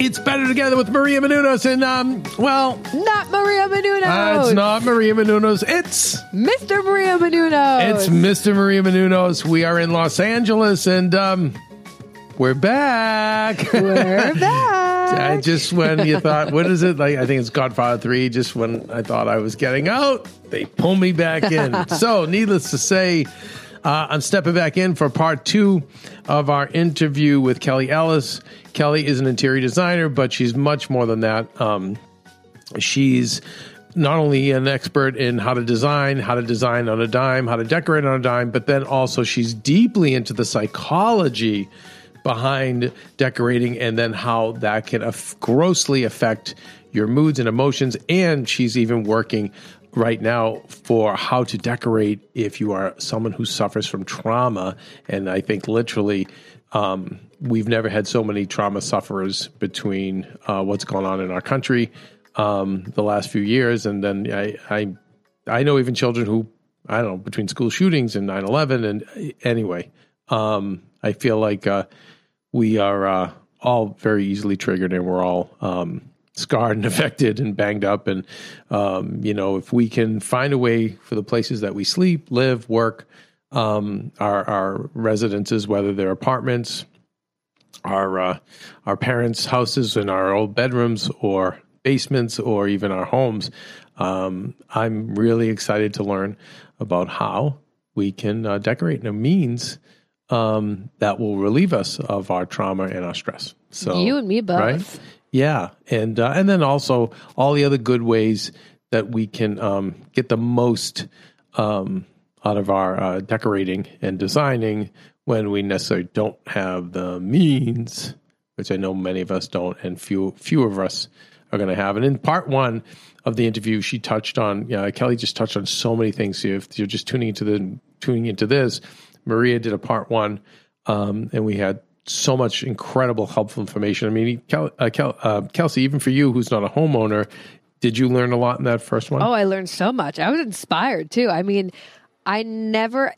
it's better together with Maria Menounos, and um, well, Not Maria Menounos. uh, it's not Maria Menounos. It's Mr. Maria Menounos. it's Mr. Maria Menounos. We are in Los Angeles, and um, we're back. We're back. I just when you thought, what is it like? I think it's Godfather Three. Just when I thought I was getting out, they pull me back in. so, needless to say, uh, I'm stepping back in for part two of our interview with Kelly Ellis. Kelly is an interior designer, but she's much more than that. Um, she's not only an expert in how to design, how to design on a dime, how to decorate on a dime, but then also she's deeply into the psychology behind decorating and then how that can af- grossly affect your moods and emotions. And she's even working right now for how to decorate if you are someone who suffers from trauma. And I think literally, um, we've never had so many trauma sufferers between uh, what's going on in our country um, the last few years. And then I, I, I know even children who, I don't know, between school shootings and 9 11. And anyway, um, I feel like uh, we are uh, all very easily triggered and we're all um, scarred and affected and banged up. And, um, you know, if we can find a way for the places that we sleep, live, work, um, our, our residences, whether they're apartments, our uh, our parents' houses and our old bedrooms or basements or even our homes. Um, I'm really excited to learn about how we can uh, decorate in a means um, that will relieve us of our trauma and our stress. So You and me both. right? Yeah, and uh, and then also all the other good ways that we can um, get the most um, out of our uh, decorating and designing when we necessarily don't have the means, which I know many of us don't, and few few of us are going to have. And in part one of the interview, she touched on yeah, Kelly just touched on so many things. So if you're just tuning into the tuning into this, Maria did a part one, um, and we had so much incredible helpful information. I mean, Kel, uh, Kel, uh, Kelsey, even for you who's not a homeowner, did you learn a lot in that first one? Oh, I learned so much. I was inspired too. I mean, I never,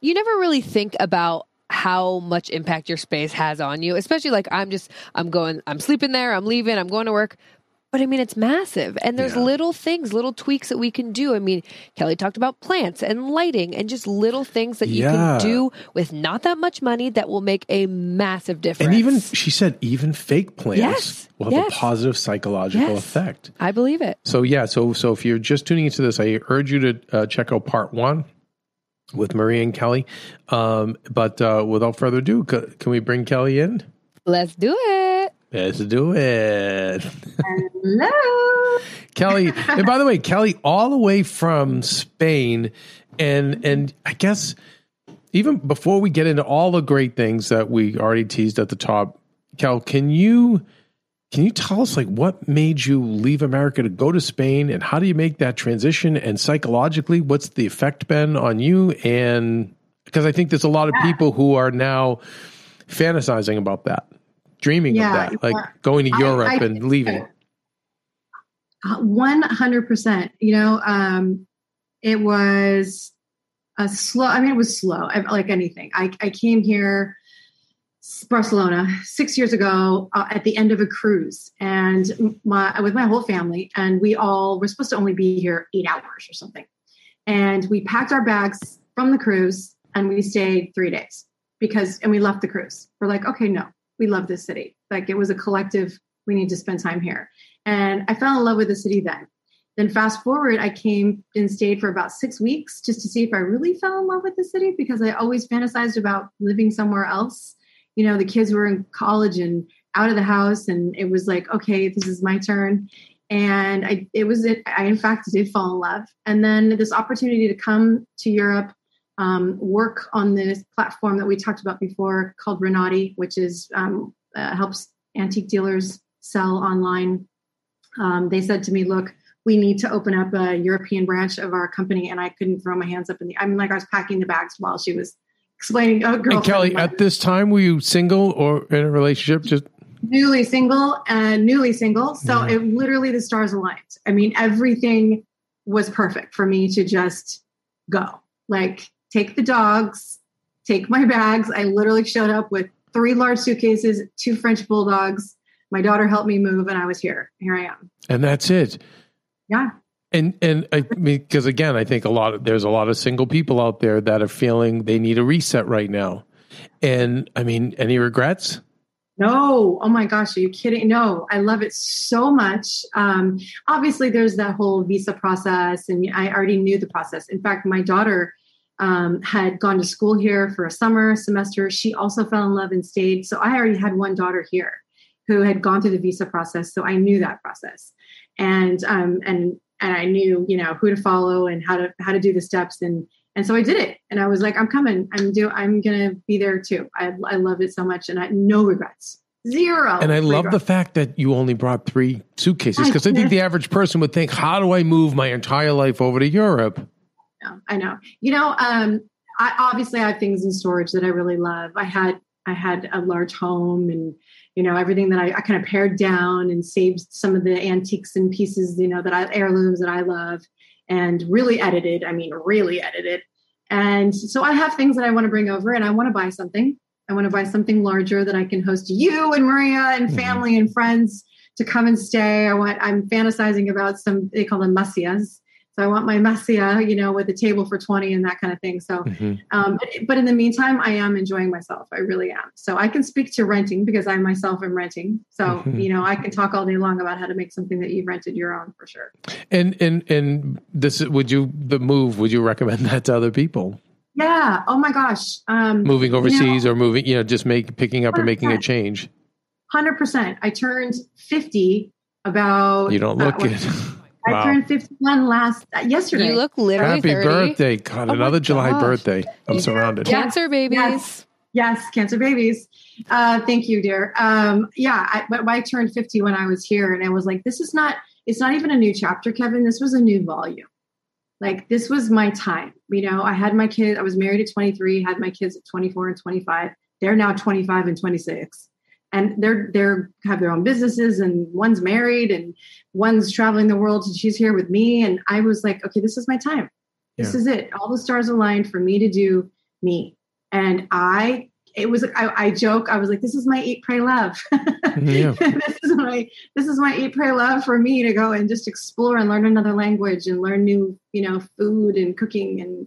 you never really think about how much impact your space has on you, especially like I'm just, I'm going, I'm sleeping there, I'm leaving, I'm going to work. But I mean, it's massive. And there's Yeah. little things, little tweaks that we can do. I mean, Kelly talked about plants and lighting and just little things that you Yeah. can do with not that much money that will make a massive difference. And even she said, even fake plants Yes, will have yes. a positive psychological Yes. effect. I believe it. So yeah, so so if you're just tuning into this, I urge you to uh, check out part one with Maria and Kelly. Um, but uh, without further ado, c- can we bring Kelly in? Let's do it. Let's do it. Hello. Kelly, and by the way, Kelly, all the way from Spain, and and I guess even before we get into all the great things that we already teased at the top, Kel, can you can you tell us like what made you leave America to go to Spain, and how do you make that transition? And psychologically, what's the effect been on you? And because I think there's a lot of people who are now fantasizing about that, dreaming Yeah, of that, like yeah. going to Europe I and leaving. One hundred percent. You know, um, it was a slow. I mean, it was slow. I, like anything. I, I came here, Barcelona, six years ago uh, at the end of a cruise, and my with my whole family, and we all were supposed to only be here eight hours or something, and we packed our bags from the cruise and we stayed three days because, and we left the cruise. We're like, okay, no, we love this city. Like it was a collective. We need to spend time here. And I fell in love with the city then. Then fast forward, I came and stayed for about six weeks just to see if I really fell in love with the city because I always fantasized about living somewhere else. You know, the kids were in college and out of the house, and it was like, okay, this is my turn. And I, it was. I in fact did fall in love. And then this opportunity to come to Europe, um, work on this platform that we talked about before called Renati, which is um, uh, helps antique dealers sell online um, they said to me, "Look, we need to open up a European branch of our company," and I couldn't throw my hands up in the. I'm like I was packing the bags while she was explaining. Oh, girl, Kelly, at this time, were you single or in a relationship? Just newly single and newly single, so Mhm. it literally the stars aligned. I mean, everything was perfect for me to just go. Like take the dogs, take my bags. I literally showed up with three large suitcases, two French bulldogs. My daughter helped me move, and I was here. Here I am. and that's it. Yeah. And and I mean, because again, I think a lot of there's a lot of single people out there that are feeling they need a reset right now. And I mean, any regrets? No, oh my gosh, are you kidding? No, I love it so much. Um, obviously, there's that whole visa process, and I already knew the process. In fact, my daughter um, had gone to school here for a summer semester. She also fell in love and stayed. So I already had one daughter here who had gone through the visa process. So I knew that process, and um, and and I knew you know who to follow and how to how to do the steps and and so I did it, and I was like, I'm coming. I'm do. I'm gonna be there too. I I love it so much, and I no regrets, zero. And I love the fact that you only brought three suitcases because I think the average person would think, "How do I move my entire life over to Europe?" Know. I know. You know, um, I obviously I have things in storage that I really love. I had I had a large home and you know everything that I, I kind of pared down and saved some of the antiques and pieces you know that I heirlooms that I love and really edited. I mean, really edited. And so I have things that I want to bring over and I want to buy something. I want to buy something larger that I can host you and Maria and Mhm. family and friends to come and stay. I want I'm fantasizing about some they call them masias. So I want my masia, you know, with a table for 20 and that kind of thing. So Mhm. um, but, but in the meantime, I am enjoying myself. I really am. So I can speak to renting because I myself am renting. So, Mhm. you know, I can talk all day long about how to make something that you've rented your own for sure. And and and this would you the move? Would you recommend that to other people Yeah. Oh my gosh. Um, moving overseas or moving? You know, just make picking up and making a change. 100%. I turned 50 about. You don't uh, look what- it. I Wow. turned 51 last, uh, yesterday. You look literally Happy 30. birthday! God, Oh another July gosh. birthday. I'm surrounded. Yeah. Cancer babies. Yes. Yes, cancer babies. Uh, thank you, dear. Um, yeah, I, but I turned 50 when I was here, and I was like, this is not, it's not even a new chapter, Kevin. This was a new volume. Like, this was my time. You know, I had my kids, I was married at 23, had my kids at 24 and 25. They're now 25 and 26. And they're they're have their own businesses, and one's married, and one's traveling the world, and she's here with me. And I was like, okay, this is my time. This Yeah. is it. All the stars aligned for me to do me. And I, it was, I, I joke, I was like, this is my eat, pray, love. Mm-hmm, yeah. this is my, this is my eat, pray, love for me to go and just explore and learn another language and learn new, you know, food and cooking and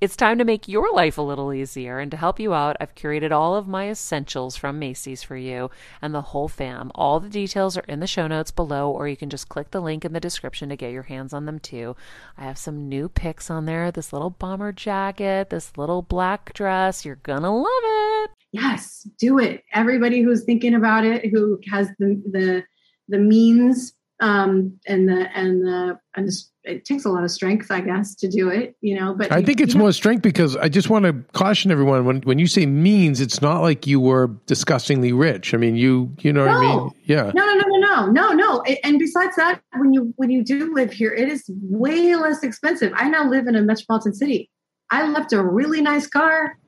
it's time to make your life a little easier. And to help you out, I've curated all of my essentials from Macy's for you and the whole fam. All the details are in the show notes below, or you can just click the link in the description to get your hands on them too. I have some new picks on there this little bomber jacket, this little black dress. You're gonna love it. yes, do it. Everybody who's thinking about it, who has the the the means um, and the and the and the, it takes a lot of strength, I guess, to do it. You know, but I you- think it's you know, more strength because I just want to caution everyone when when you say means, it's not like you were disgustingly rich. I mean, you you know what I mean? Yeah. No, no, no, no, no, no, no. And besides that, when you when you do live here, it is way less expensive. I now live in a metropolitan city. I left a really nice car,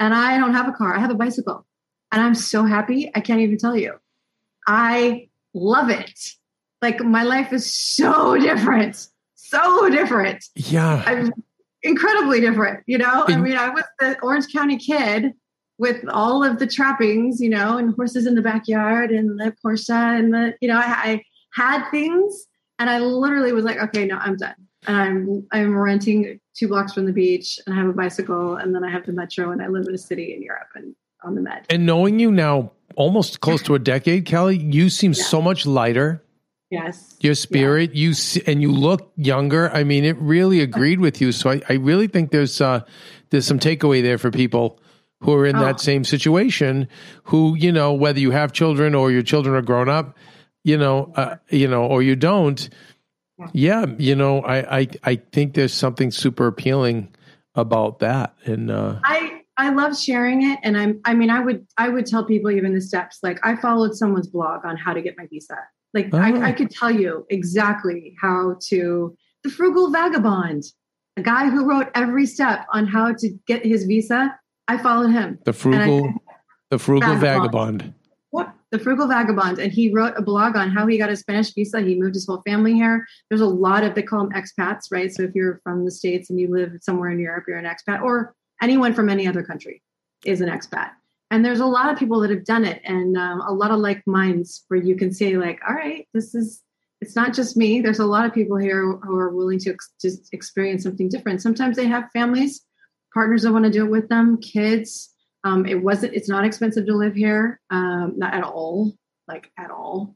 and I don't have a car. I have a bicycle, and I'm so happy. I can't even tell you. I love it. Like my life is so different, so different. Yeah. I'm incredibly different. You know, I mean, I was the Orange County kid with all of the trappings, you know, and horses in the backyard and the Porsche and the, you know, I, I had things and I literally was like, okay, no, I'm done. And I'm I'm renting two blocks from the beach and I have a bicycle and then I have the metro and I live in a city in Europe and on the med. And knowing you now almost close to a decade, Kelly, you seem Yeah. so much lighter. Yes. Your spirit, you s- and you look younger. I mean, it really agreed with you. So I, I really think there's uh, there's some takeaway there for people who are in Oh. that same situation. Who you know, whether you have children or your children are grown up, you know, uh, you know, or you don't. Yeah, you know, I I I think there's something super appealing about that, and uh, I I love sharing it, and I'm. I mean, I would I would tell people even the steps. Like I followed someone's blog on how to get my visa. Like Oh. I, I oh. could tell you exactly how to. The frugal vagabond, a guy who wrote every step on how to get his visa. I followed him. the frugal, the frugal Vagabond. vagabond. What? The frugal vagabond, and he wrote a blog on how he got a Spanish visa. He moved his whole family here. There's a lot of they call them expats, right? So if you're from the states and you live somewhere in Europe, you're an expat, or anyone from any other country is an expat. And there's a lot of people that have done it, and um, a lot of like minds where you can say like, all right, this is. It's not just me. There's a lot of people here who are willing to, ex- to experience something different. Sometimes they have families, partners that want to do it with them, kids. Um, it wasn't. It's not expensive to live here, um, not at all, like at all.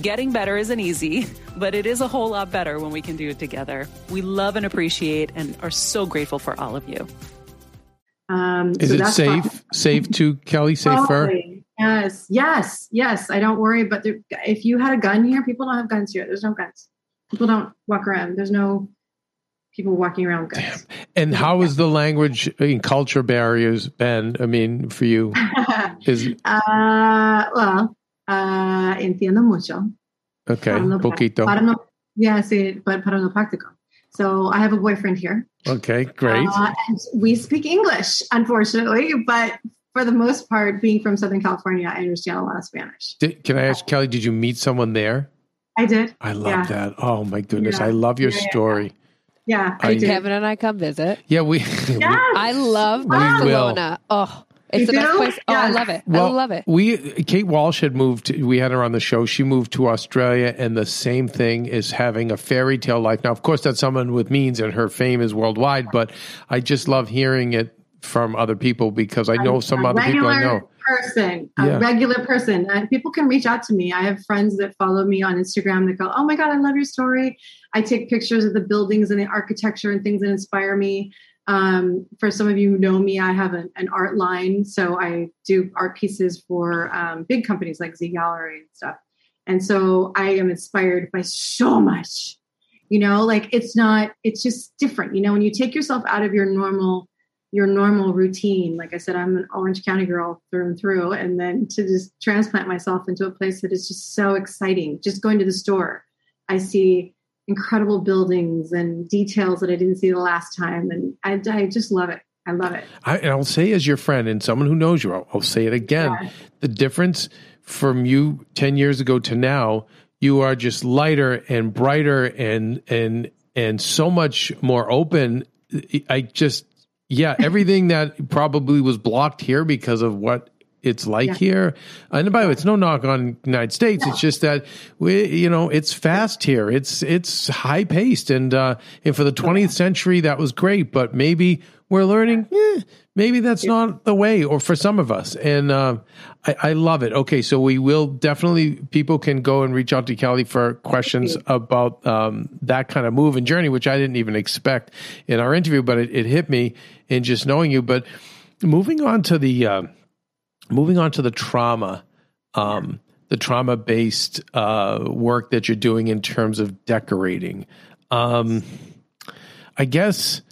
Getting better isn't easy, but it is a whole lot better when we can do it together. We love and appreciate and are so grateful for all of you. Um, Is so it that's safe? fine. Safe to Kelly? Safer? Totally. Yes, yes, yes. I don't worry. But there, if you had a gun here, people don't have guns here. There's no guns. People don't walk around. There's no people walking around with guns. And how has the language and culture barriers been? I mean, for you, is uh, well, uh, entiendo mucho. Okay, Para no- poquito. Para no, yeah, sí, but para no practico. So I have a boyfriend here. Okay, great. Uh, and we speak English, unfortunately, but for the most part, being from Southern California, I understand a lot of Spanish. Did, can I ask Kelly? Did you meet someone there? I did. I love Yeah. that. Oh my goodness, Yeah. I love your Yeah, yeah, story. Yeah, I, I- did. Kevin and I come visit. Yeah, we. Yes. I love We will. Barcelona. Oh, it's You the best do? place. Oh, I love it. Well, I love it. We Kate Walsh had moved. We had her on the show. She moved to Australia, and the same thing is having a fairy tale life. Now, of course, that's someone with means, and her fame is worldwide. But I just love hearing it from other people because I know some a other people I know. person, a Yeah. regular person. And people can reach out to me. I have friends that follow me on Instagram that go, "Oh my god, I love your story." I take pictures of the buildings and the architecture and things that inspire me. Um, for some of you who know me, I have an, an art line, so I do art pieces for um, big companies like Z Gallerie and stuff. And so I am inspired by so much. You know, like it's not. It's just different. You know, when you take yourself out of your normal your normal routine. Like I said, I'm an Orange County girl through and through. And then to just transplant myself into a place that is just so exciting. Just going to the store, I see incredible buildings and details that I didn't see the last time. And I, I just love it. I love it. I, and I'll say as your friend and someone who knows you, I'll, I'll say it again. Yeah. The difference from you 10 years ago to now, you are just lighter and brighter and, and, and so much more open. I just, yeah, everything that probably was blocked here because of what it's like Yeah. here. And by the way, it's no knock on United States. It's just that we, you know, it's fast here. It's it's high paced, and uh, and for the 20th century, that was great. But maybe we're learning. eh, maybe that's not the way, or for some of us. And uh, I, I love it. Okay, so we will definitely people can go and reach out to Kelly for questions about um, that kind of move and journey, which I didn't even expect in our interview, but it, it hit me in just knowing you. But moving on to the. Uh, moving on to the trauma um, the trauma based uh, work that you're doing in terms of decorating um, i guess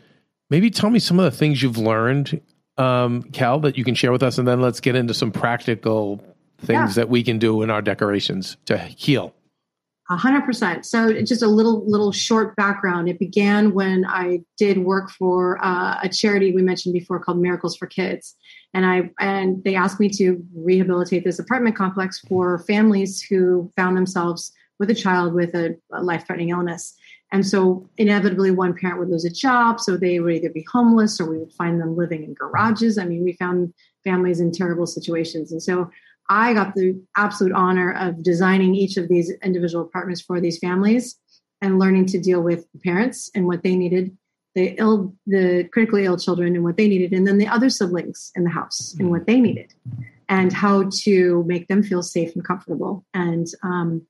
maybe tell me some of the things you've learned um, Kel that you can share with us and then let's get into some practical things Yeah. that we can do in our decorations to heal A hundred percent. So just a little little short background. It began when I did work for uh, a charity we mentioned before called Miracles for Kids, and I and they asked me to rehabilitate this apartment complex for families who found themselves with a child with a, a life threatening illness. And so inevitably, one parent would lose a job, so they would either be homeless or we would find them living in garages. I mean, we found families in terrible situations, and so I got the absolute honor of designing each of these individual apartments for these families and learning to deal with the parents and what they needed, the ill, the critically ill children and what they needed, and then the other siblings in the house and what they needed, and how to make them feel safe and comfortable and um,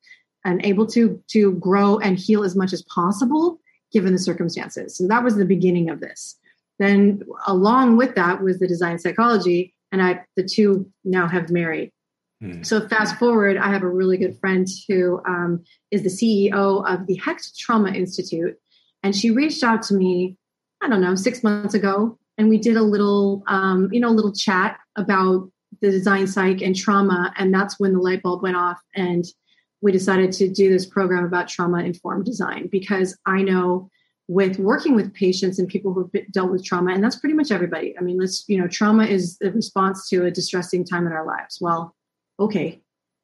and able to to grow and heal as much as possible given the circumstances. So that was the beginning of this. Then along with that was the design psychology, and I the two now have married. So fast forward, I have a really good friend who um, is the CEO of the Hecht Trauma Institute, and she reached out to me, I don't know, six months ago, and we did a little, um, you know, a little chat about the design psych and trauma, and that's when the light bulb went off, and we decided to do this program about trauma informed design because I know with working with patients and people who've dealt with trauma, and that's pretty much everybody. I mean, let's, you know, trauma is the response to a distressing time in our lives. Well, okay,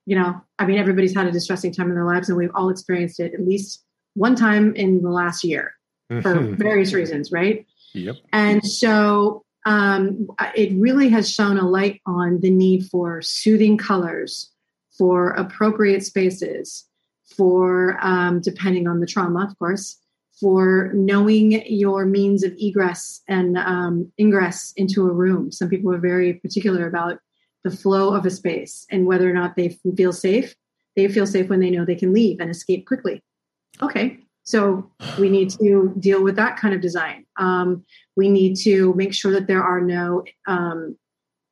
you know, I mean, everybody's had a distressing time in their lives, and we've all experienced it at least one time in the last year for Mhm. various reasons, right? Yep. And so um, it really has shown a light on the need for soothing colors, for appropriate spaces, for um, depending on the trauma, of course, for knowing your means of egress and um, ingress into a room. Some people are very particular about the flow of a space and whether or not they feel safe. They feel safe when they know they can leave and escape quickly. Okay, so we need to deal with that kind of design. Um, we need to make sure that there are no um,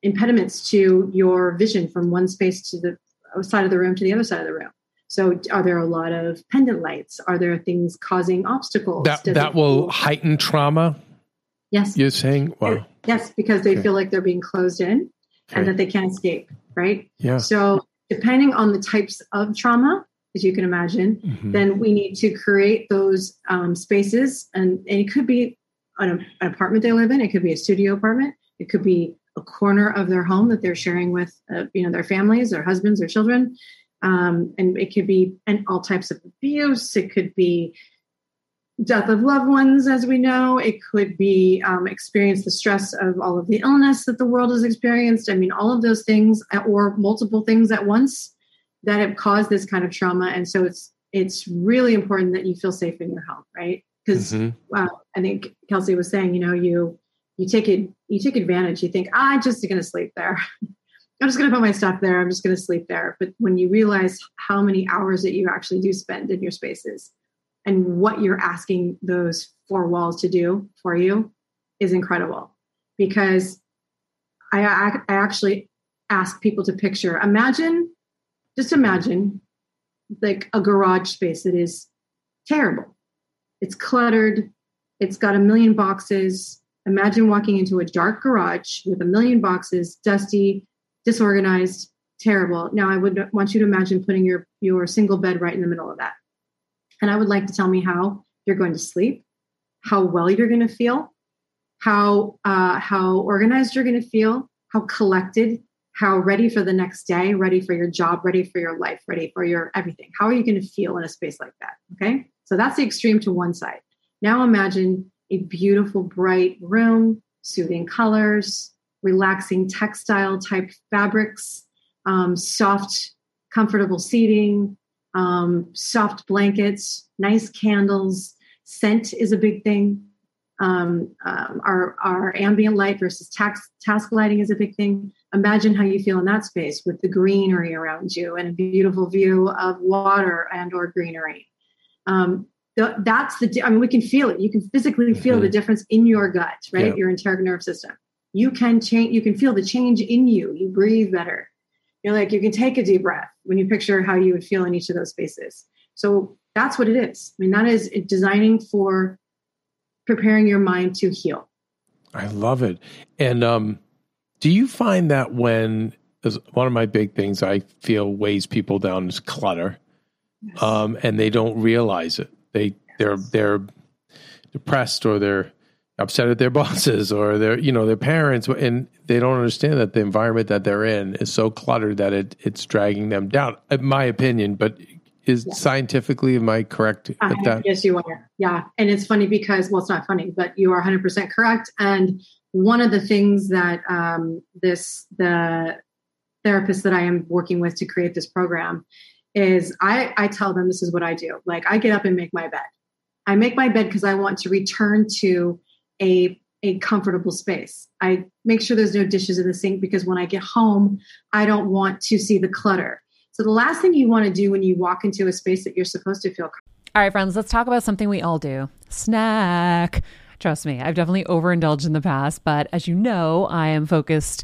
impediments to your vision from one space to the side of the room to the other side of the room. So, are there a lot of pendant lights? Are there things causing obstacles? that Does that will heighten trauma yes, you're saying wow yes, because they Okay. feel like they're being closed in Okay. and that they can't escape. Right. yeah So depending on the types of trauma, as you can imagine, Mhm. then we need to create those um, spaces. And, and it could be an, an apartment they live in, it could be a studio apartment, it could be a corner of their home that they're sharing with, uh, you know, their families, their husbands, their children. Um, and it could be and all types of abuse. It could be death of loved ones, as we know. It could be um, experience the stress of all of the illness that the world has experienced. I mean, all of those things, or multiple things at once, that have caused this kind of trauma. And so it's it's really important that you feel safe in your home, right? Because Mhm. uh, I think Kelsey was saying, you know, you you take it you take advantage. You think "Ah, I'm just going to sleep there. I'm just going to put my stuff there. I'm just going to sleep there. But when you realize how many hours that you actually do spend in your spaces and what you're asking those four walls to do for you is incredible. Because I, I, I actually ask people to picture, imagine, just imagine like a garage space that is terrible. It's cluttered. It's got a million boxes. Imagine walking into a dark garage with a million boxes, dusty, disorganized, terrible. Now I would want you to imagine putting your your single bed right in the middle of that. And I would like to tell me how you're going to sleep, how well you're going to feel, how uh, how organized you're going to feel, how collected, how ready for the next day, ready for your job, ready for your life, ready for your everything. How are you going to feel in a space like that? Okay, so that's the extreme to one side. Now imagine a beautiful, bright room, soothing colors, relaxing textile type fabrics, um, soft, comfortable seating, um, soft blankets, nice candles. Scent is a big thing. Um, um, our, our ambient light versus task, task lighting is a big thing. Imagine how you feel in that space with the greenery around you and a beautiful view of water and or greenery. Um, th- that's the, I mean, we can feel it. You can physically feel the difference in your gut, right? Yeah. Your enteric nerve system. You can change, you can feel the change in you. You breathe better. You're like, you can take a deep breath when you picture how you would feel in each of those spaces. So that's what it is. I mean, that is designing for preparing your mind to heal. I love it. And um, do you find that when one of my big things I feel weighs people down is clutter, um, and they don't realize it. They they're they're depressed or they're upset at their bosses or their you know their parents, and they don't understand that the environment that they're in is so cluttered that it it's dragging them down. In my opinion, but is scientifically am I correct Uh, that? Yes, you are. Yeah. And it's funny because, well, it's not funny, but you are 100% correct. And one of the things that um, this, the therapist that I am working with to create this program is I, I tell them this is what I do. Like I get up and make my bed. I make my bed because I want to return to a a comfortable space. I make sure there's no dishes in the sink because when I get home, I don't want to see the clutter. So the last thing you want to do when you walk into a space that you're supposed to feel All right, friends, let's talk about something we all do snack. Trust me, I've definitely overindulged in the past, but as you know, I am focused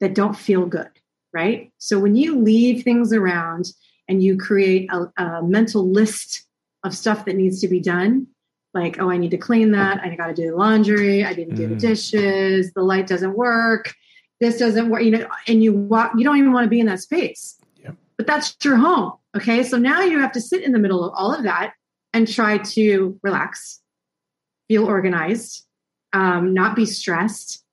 that don't feel good, right? So when you leave things around and you create a, a mental list of stuff that needs to be done, like, oh, I need to clean that, I got to do the laundry, I didn't do the Mm. dishes, the light doesn't work, this doesn't work, you know, and you walk, you don't even want to be in that space. Yep. But that's your home. Okay. So now you have to sit in the middle of all of that and try to relax, feel organized, um, not be stressed,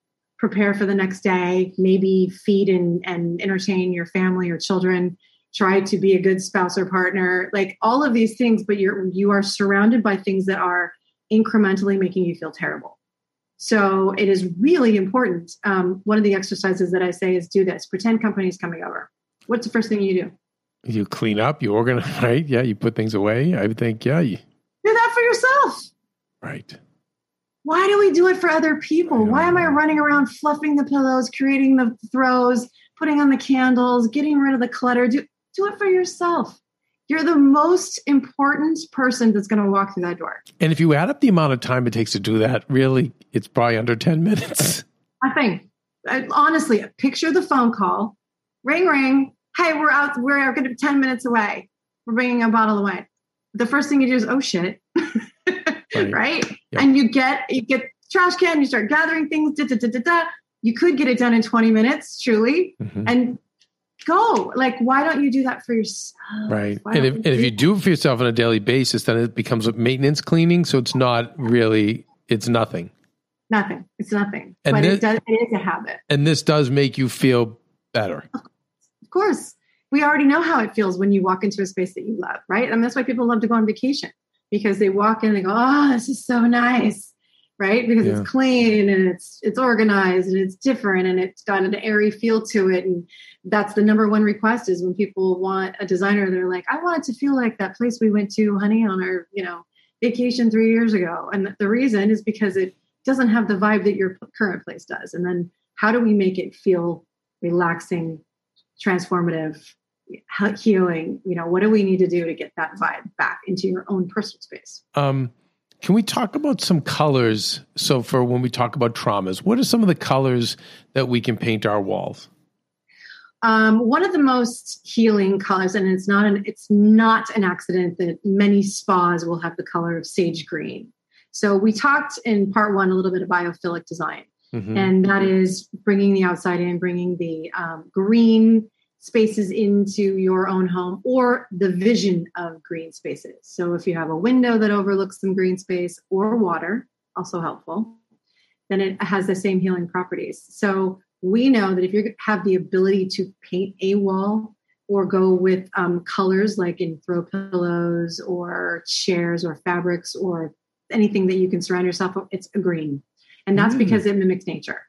prepare for the next day, maybe feed and, and entertain your family or children, try to be a good spouse or partner, like all of these things, but you're you are surrounded by things that are incrementally making you feel terrible. So it is really important. Um, one of the exercises that I say is do this. Pretend company's coming over. What's the first thing you do? You clean up, you organize, right? Yeah, you put things away. I think, yeah, you, Do that for yourself. right. Why do we do it for other people? Why am I running around fluffing the pillows, creating the throws, putting on the candles, getting rid of the clutter? Do do it for yourself. You're the most important person that's going to walk through that door. And if you add up the amount of time it takes to do that, really, it's probably under 10 minutes. Nothing. I, honestly, picture the phone call. Ring, ring. Hey, we're out. We're going to be 10 minutes away. We're bringing a bottle of wine. The first thing you do is, oh shit. Right. right? Yep. And you get, you get trash can, you start gathering things, da, da, da, da, da. You could get it done in 20 minutes, truly, Mhm. and go. Like, why don't you do that for yourself? Right. Why And if, and if you do it for yourself on a daily basis, then it becomes a maintenance cleaning. So it's not really, it's nothing. Nothing. It's nothing. And but this- it does. It is a habit. And this does make you feel better. Of course, we already know how it feels when you walk into a space that you love, right? And that's why people love to go on vacation because they walk in and they go, "Oh, this is so nice," right? Because Yeah. it's clean and it's it's organized and it's different and it's got an airy feel to it. And that's the number one request is when people want a designer, they're like, "I want it to feel like that place we went to, honey, on our you know vacation three years ago." And the reason is because it doesn't have the vibe that your current place does. And then how do we make it feel relaxing, transformative, healing? You know, what do we need to do to get that vibe back into your own personal space? Um, can we talk about some colors? So, for when we talk about traumas, what are some of the colors that we can paint our walls? Um, one of the most healing colors, and it's not an it's not an accident that many spas will have the color of sage green. So we talked in part one a little bit of biophilic design. Mhm. and that is bringing the outside in, bringing the um, green spaces into your own home or the vision of green spaces. So if you have a window that overlooks some green space or water, also helpful, then it has the same healing properties. So we know that if you have the ability to paint a wall or go with um, colors like in throw pillows or chairs or fabrics or anything that you can surround yourself with, it's a green and that's Mm. because it mimics nature.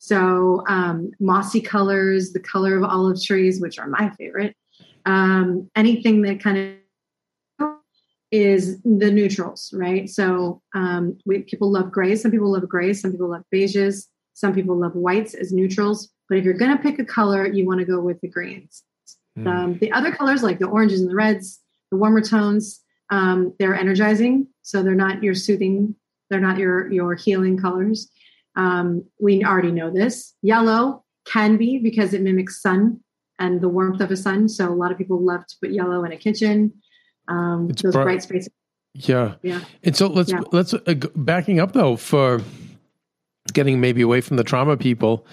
So um, mossy colors, the color of olive trees, which are my favorite, um, anything that kind of is the neutrals, right? So um, we, people love grays. Some people love grays. Some people love beiges. Some people love whites as neutrals. But if you're going to pick a color, you want to go with the greens. Mm. Um, the other colors, like the oranges and the reds, the warmer tones, um, they're energizing. So they're not your soothing they're not your your healing colors. Um, we already know this. Yellow can be because it mimics sun and the warmth of a sun. So a lot of people love to put yellow in a kitchen. Um, It's those bright. bright spaces. Yeah. Yeah. And so let's Yeah. let's uh, backing up though for getting maybe away from the trauma people,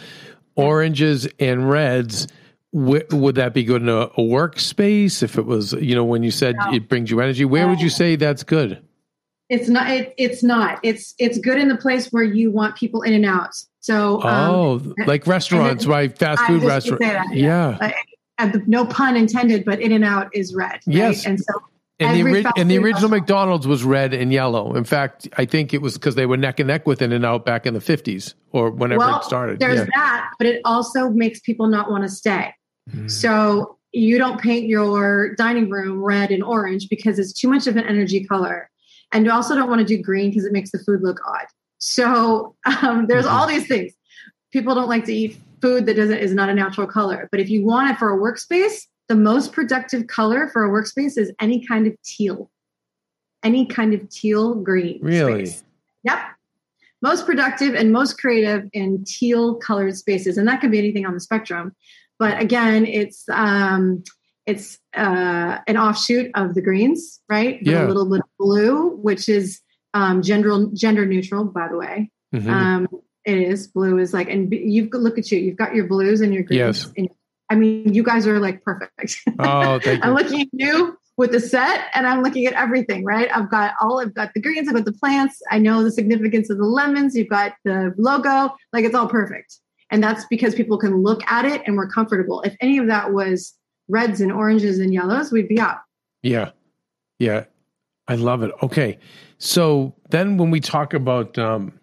oranges and reds. Wh- would that be good in a, a workspace? If it was, you know, when you said No. it brings you energy, where would you say that's good? It's not. It, it's not. It's it's good in the place where you want people in and out. So um, oh, like restaurants, right? Fast food restaurants. just restaurant. gonna say that, yeah. uh, uh, no pun intended, but in and out is red. right? Yes. and so And the, ori- and the original McDonald's was red and yellow. In fact, I think it was because they were neck and neck with In-N-Out back in the 50s or whenever well, it started. there's Yeah. that, but it also makes people not want to stay. Mm. So you don't paint your dining room red and orange because it's too much of an energy color. And you also don't want to do green because it makes the food look odd. So um, there's Mhm. all these things. People don't like to eat food that doesn't is not a natural color. But if you want it for a workspace, the most productive color for a workspace is any kind of teal. Any kind of teal green. Really? space. Yep. Most productive and most creative in teal colored spaces. And that could be anything on the spectrum. But again, it's um it's uh an offshoot of the greens, right? Yeah. A little bit of blue, which is um gender gender neutral, by the way. Mhm. Um it is. Blue is like and you've look at you, you've got your blues and your greens. Yes. And, I mean, you guys are like perfect. oh, thank I'm you. looking at you with the set and I'm looking at everything, right? I've got all, I've got the greens, I've got the plants. I know the significance of the lemons. You've got the logo, like it's all perfect. And that's because people can look at it and we're comfortable. If any of that was reds and oranges and yellows, we'd be out. Yeah. Yeah. I love it. Okay. So then when we talk about um,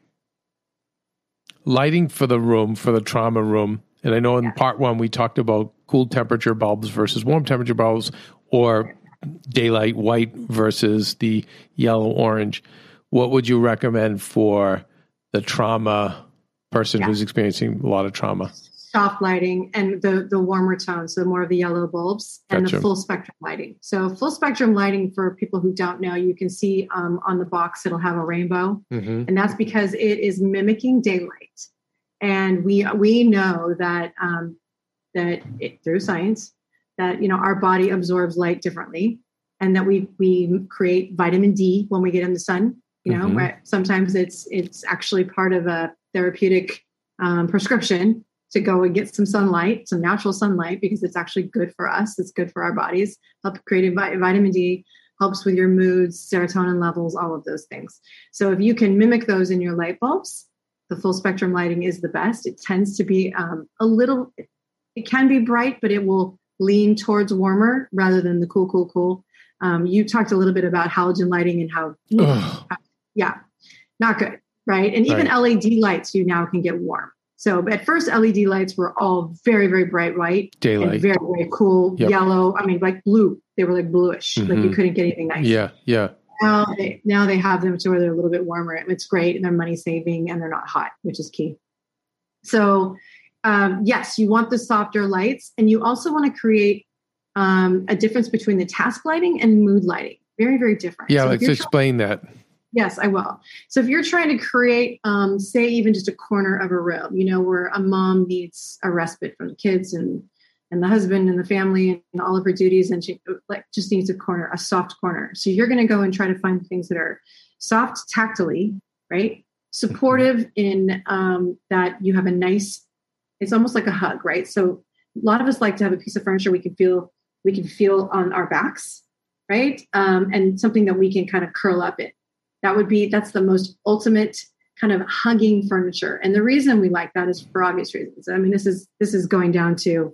lighting for the room, for the trauma room, and I know in Yeah. part one we talked about cool temperature bulbs versus warm temperature bulbs or daylight white versus the yellow orange. What would you recommend for the trauma person Yeah. who's experiencing a lot of trauma? Soft lighting and the the warmer tones, so more of the yellow bulbs and Gotcha. the full spectrum lighting. So full spectrum lighting for people who don't know, you can see um, on the box it'll have a rainbow, Mm-hmm. and that's because it is mimicking daylight. And we we know that um, that it, through science that you know our body absorbs light differently, and that we we create vitamin D when we get in the sun. You know, Mhm. right? sometimes it's it's actually part of a therapeutic um, prescription to go and get some sunlight, some natural sunlight, because it's actually good for us. It's good for our bodies. Help create vitamin D, helps with your moods, serotonin levels, all of those things. So if you can mimic those in your light bulbs, the full spectrum lighting is the best. It tends to be um, a little, it can be bright, but it will lean towards warmer rather than the cool, cool, cool. Um, you talked a little bit about halogen lighting and how, Ugh. yeah, not good, right? And even LED lights you now can get warm. So at first, LED lights were all very, very bright white and Daylight. very, very cool Yep. yellow. I mean, like blue. They were like bluish, like you Mhm. couldn't get anything nice. Yeah. Yeah. Now they, now they have them to where they're a little bit warmer. It's great, and they're money saving, and they're not hot, which is key. So, um, yes, you want the softer lights, and you also want to create um, a difference between the task lighting and mood lighting. Very, very different. Yeah. So Let's explain that. Yes, I will. So if you're trying to create, um, say, even just a corner of a room, you know, where a mom needs a respite from the kids and and the husband and the family and all of her duties, and she like just needs a corner, a soft corner. So you're going to go and try to find things that are soft tactily, right? Supportive in um, that you have a nice. It's almost like a hug, right? So a lot of us like to have a piece of furniture we can feel we can feel on our backs, right? Um, and something that we can kind of curl up in that would be that's the most ultimate kind of hugging furniture. And the reason we like that is for obvious reasons. I mean this is this is going down to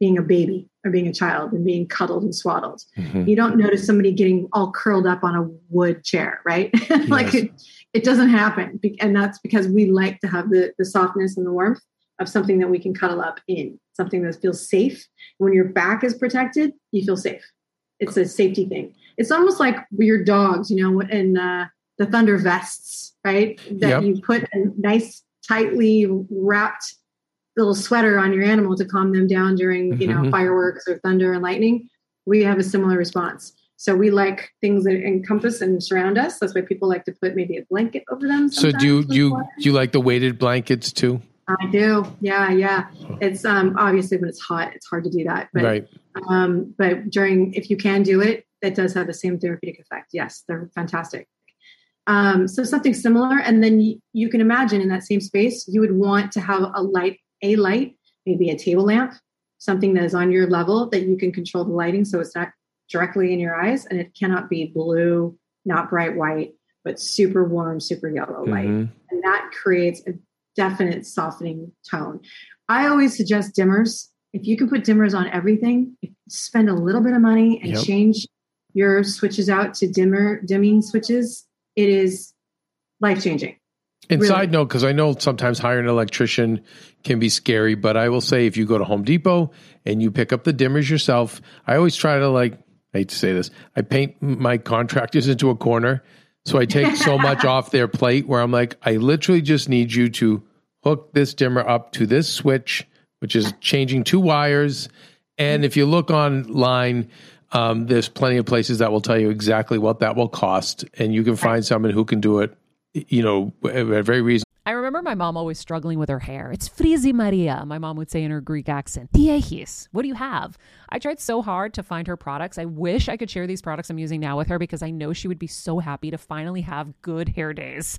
being a baby or being a child and being cuddled and swaddled. Mhm. you don't notice somebody getting all curled up on a wood chair right? Like Yes. it, it doesn't happen. And that's because we like to have the the softness and the warmth of something that we can cuddle up in something that feels safe. When your back is protected you feel safe. It's a safety thing. It's almost like your dogs you know and uh, the thunder vests right that Yep. you put a nice tightly wrapped little sweater on your animal to calm them down during you know Mhm. fireworks or thunder and lightning we have a similar response so we like things that encompass and surround us that's why people like to put maybe a blanket over them So do you do you do you like the weighted blankets too? I do. Yeah, yeah. It's um obviously when it's hot, it's hard to do that. But right. um but during if you can do it, that does have the same therapeutic effect. Yes, they're fantastic. Um so something similar and then you, you can imagine in that same space you would want to have a light a light, maybe a table lamp, something that is on your level that you can control the lighting so it's not directly in your eyes and it cannot be blue, not bright white, but super warm, super yellow light Mhm. and that creates a definite softening tone. I always suggest dimmers. If you can put dimmers on everything, spend a little bit of money and Yep. change your switches out to dimmer dimming switches. It is life changing. And Really? side note, because I know sometimes hiring an electrician can be scary, but I will say if you go to Home Depot and you pick up the dimmers yourself, I always try to like, I hate to say this, I paint my contractors into a corner. So I take so much off their plate where I'm like, I literally just need you to hook this dimmer up to this switch, which is changing two wires. And if you look online, um, there's plenty of places that will tell you exactly what that will cost, and you can find someone who can do it. You know, at very reasonable. I remember my mom always struggling with her hair. It's frizzy Maria, my mom would say in her Greek accent. Diehis, what do you have? I tried so hard to find her products. I wish I could share these products I'm using now with her because I know she would be so happy to finally have good hair days.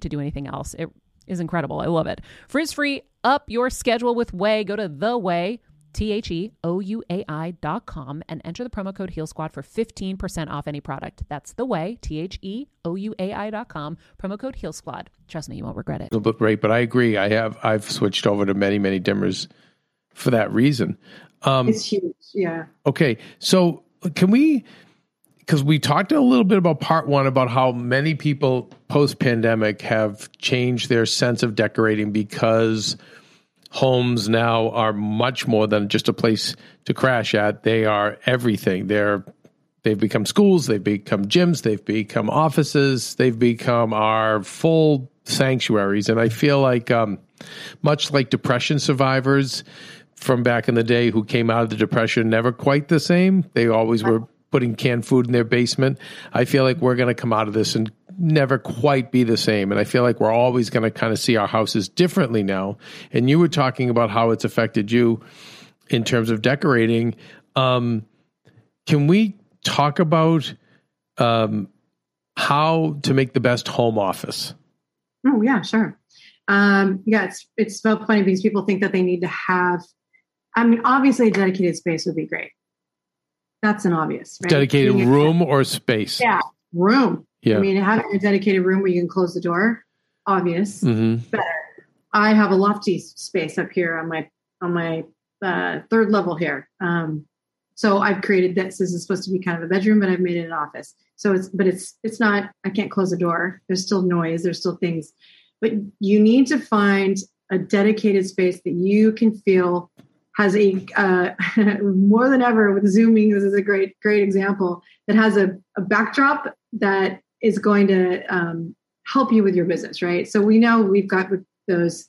to do anything else. It is incredible. I love it. Frizz free, up your schedule with Ouai. Go to the Ouai. T H E O U A I dot com and enter the promo code Heal Squad for 15% off any product. That's the Ouai, T H E O U A I dot com, promo code Heal Squad. Trust me, you won't regret it. But right, but I agree. I have I've switched over to many many dimmers for that reason. Um, it's huge. Yeah. Okay, so can we? Because we talked a little bit about part one about how many people post pandemic have changed their sense of decorating because homes now are much more than just a place to crash at. They are everything. They're they've become schools, they've become gyms, they've become offices, they've become our full sanctuaries. And I feel like um, much like depression survivors from back in the day who came out of the depression never quite the same. They always were putting canned food in their basement. I feel like we're going to come out of this and never quite be the same. And I feel like we're always going to kind of see our houses differently now. And you were talking about how it's affected you in terms of decorating. Um, can we talk about um, how to make the best home office? Oh yeah, sure. Um, yeah, it's it's so funny because people think that they need to have. I mean, obviously, a dedicated space would be great. That's an obvious. Right? Dedicated room or space? Yeah, room. Yeah. I mean, having a dedicated room where you can close the door, obvious. Mm-hmm. Better. I have a lofty space up here on my on my uh, third level here. Um, so I've created this. This is supposed to be kind of a bedroom, but I've made it an office. So it's but it's it's not. I can't close the door. There's still noise. There's still things, but you need to find a dedicated space that you can feel has a uh, more than ever with zooming. This is a great great example that has a, a backdrop that is going to um, help you with your business, right? So we know we've got those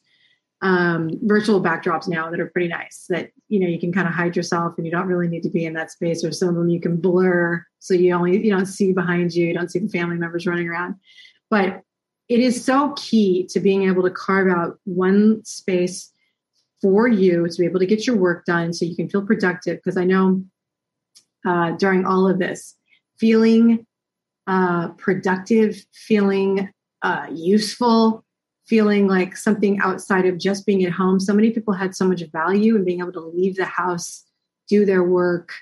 um, virtual backdrops now that are pretty nice. That you know you can kind of hide yourself, and you don't really need to be in that space. Or some of them you can blur, so you only you don't see behind you, you don't see the family members running around. But it is so key to being able to carve out one space for you to be able to get your work done, so you can feel productive. Because I know uh, during all of this, feeling uh, productive, feeling uh, useful, feeling like something outside of just being at home. So many people had so much value in being able to leave the house, do their work,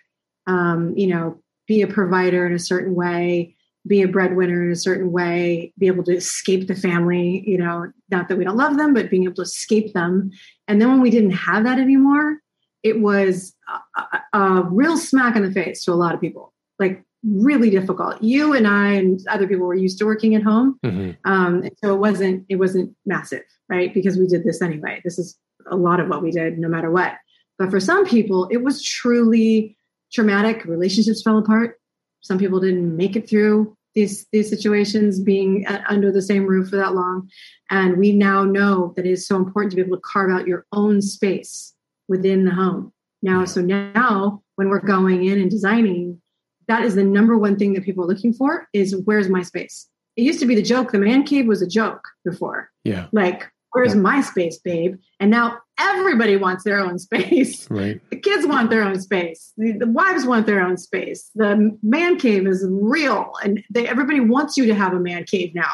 um, you know, be a provider in a certain way, be a breadwinner in a certain way, be able to escape the family, you know, not that we don't love them, but being able to escape them. And then when we didn't have that anymore, it was a, a real smack in the face to a lot of people. Like really difficult. You and I and other people were used to working at home, mm-hmm. um, so it wasn't it wasn't massive, right? Because we did this anyway. This is a lot of what we did, no matter what. But for some people, it was truly traumatic. Relationships fell apart. Some people didn't make it through these these situations being under the same roof for that long, and we now know that it is so important to be able to carve out your own space within the home. Now, so now when we're going in and designing that is the number one thing that people are looking for is where's my space? It used to be the joke the man cave was a joke before. Yeah. Like where's yeah. my space babe? And now everybody wants their own space. Right. The kids want their own space. The, the wives want their own space. The man cave is real and they, everybody wants you to have a man cave now.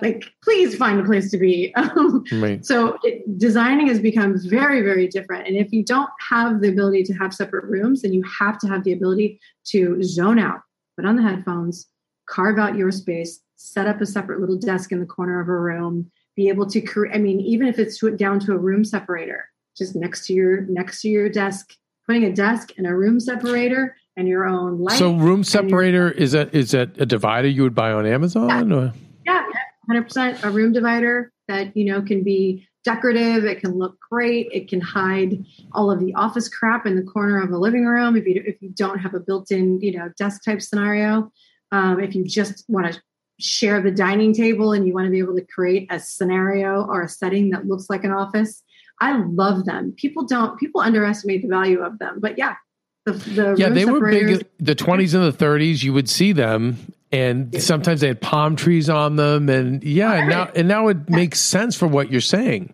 Like please find a place to be. Um, right. so it, designing has become very very different. And if you don't have the ability to have separate rooms then you have to have the ability to zone out put on the headphones carve out your space set up a separate little desk in the corner of a room be able to create i mean even if it's down to a room separator just next to your next to your desk putting a desk and a room separator and your own light so room separator is that is that a divider you would buy on amazon yeah. or? yeah 100% a room divider that you know can be decorative it can look great it can hide all of the office crap in the corner of a living room if you if you don't have a built-in you know desk type scenario um, if you just want to share the dining table and you want to be able to create a scenario or a setting that looks like an office. I love them. People don't people underestimate the value of them. But yeah, the, the yeah, they were big. The twenties and the thirties, you would see them, and sometimes they had palm trees on them, and yeah, and now and now it makes sense for what you're saying.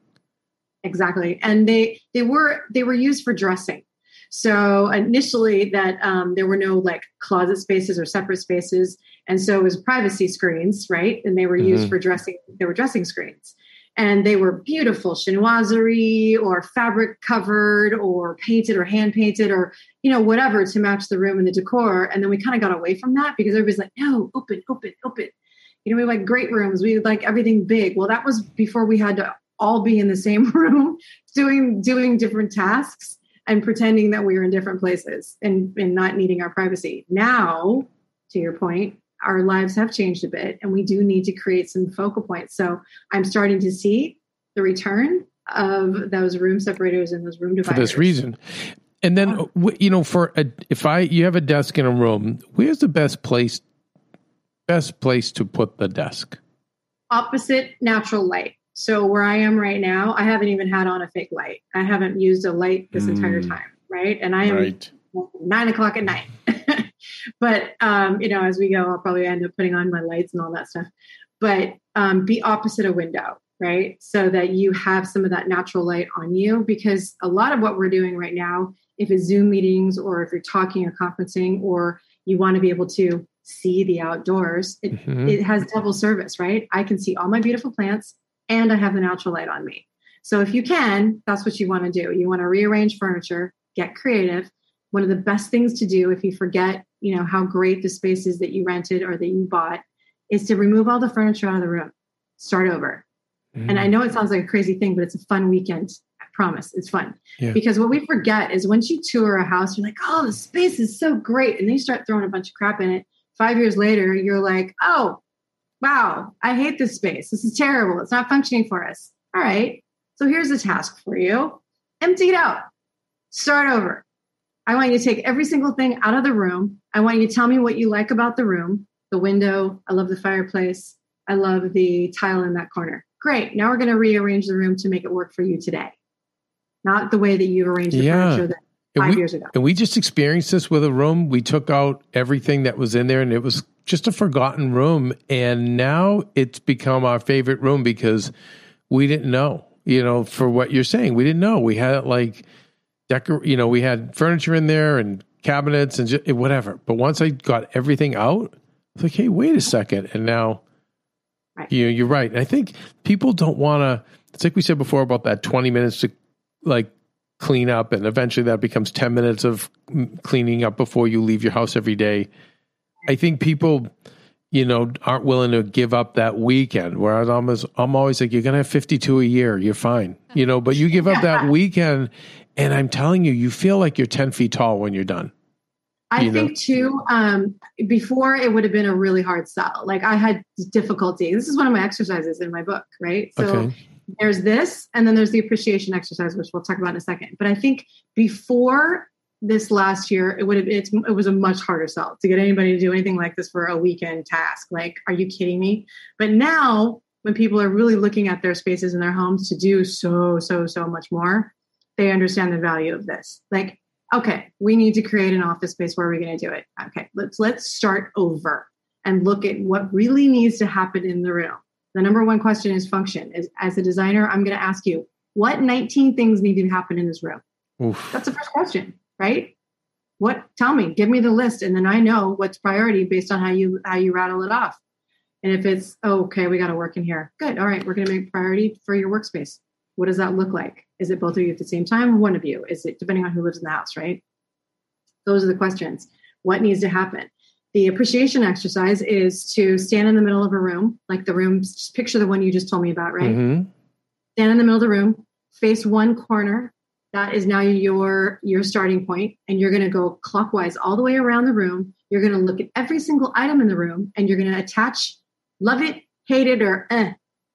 exactly and they they were they were used for dressing so initially that um, there were no like closet spaces or separate spaces and so it was privacy screens right? And they were used Mhm. for dressing they were dressing screens. And they were beautiful chinoiserie or fabric covered or painted or hand painted or you know whatever to match the room and the decor. And then we kind of got away from that because everybody's like no open open open. You know we like great rooms we like everything big. Well that was before we had to all be in the same room doing doing different tasks and pretending that we were in different places and, and not needing our privacy now to your point our lives have changed a bit and we do need to create some focal points so i'm starting to see the return of those room separators and those room for this reason. And then, you know, for a, if I you have a desk in a room, where's the best place? Best place to put the desk. opposite natural light. So where I am right now, I haven't even had on a fake light. I haven't used a light this entire Mm. time, right? And I am nine o'clock at night. but um, you know, as we go, I'll probably end up putting on my lights and all that stuff. But um, be opposite a window, right? So that you have some of that natural light on you, because a lot of what we're doing right now, if it's Zoom meetings or if you're talking or conferencing, or you want to be able to see the outdoors, it, Mhm. it has double service, right? I can see all my beautiful plants and I have the natural light on me. So if you can, that's what you want to do. You want to rearrange furniture, get creative. One of the best things to do if you forget, you know, how great the space is that you rented or that you bought is to remove all the furniture out of the room. Start over. And I mm. know it sounds like a crazy thing, but it's a fun weekend. I promise it's fun. Yeah. Because what we forget is once you tour a house, you're like, oh, the space is so great. And then you start throwing a bunch of crap in it. Five years later, you're like, oh, wow, I hate this space. This is terrible. It's not functioning for us. All right. So here's a task for you empty it out, start over. I want you to take every single thing out of the room. I want you to tell me what you like about the room, the window. I love the fireplace. I love the tile in that corner. Great. Now we're going to rearrange the room to make it work for you today, not the way that you arranged the Yeah. furniture that And five we- years ago. And we just experienced this with a room. We took out everything that was in there and it was just a forgotten room. And now it's become our favorite room because we didn't know, you know, for what you're saying. We didn't know. We had like decor, you know, we had furniture in there and cabinets and just, eh, whatever. But once I got everything out, it's like, hey, wait a second. And now, Right. you know, you're right. And I think people don't want to, it's like we said before about that 20 minutes to like clean up and eventually that becomes 10 minutes of cleaning up before you leave your house every day i think people you know aren't willing to give up that weekend whereas i'm, always, I'm always like you're gonna have 52 a year you're fine you know but you give up that weekend and i'm telling you you feel like you're 10 feet tall when you're done I you know? think too, um, before it would have been a really hard sell. Like I had difficulty. This is one of my exercises in my book, right? So okay there's this, and then there's the appreciation exercise, which we'll talk about in a second. But I think before this last year, it would have it's, it was a much harder sell to get anybody to do anything like this for a weekend task. Like, are you kidding me? But now, when people are really looking at their spaces in their homes to do so so so much more, they understand the value of this. Like, okay, we need to create an office space. Where are we going to do it? Okay, let's let's start over and look at what really needs to happen in the room. The number one question is function. Is as a designer, I'm going to ask you, what 19 things need to happen in this room? Oof. That's the first question, right? What? Tell me, give me the list, and then I know what's priority based on how you how you rattle it off. And if it's oh, okay, we got to work in here. Good. All right, we're going to make priority for your workspace. What does that look like? Is it both of you at the same time? One of you? Is it depending on who lives in the house, right? Those are the questions. What needs to happen? The appreciation exercise is to stand in the middle of a room, like the room, just picture the one you just told me about, right? Mhm. stand in the middle of the room, face one corner. That is now your your starting point, and you're going to go clockwise all the way around the room. You're going to look at every single item in the room, and you're going to attach love it, hate it, or eh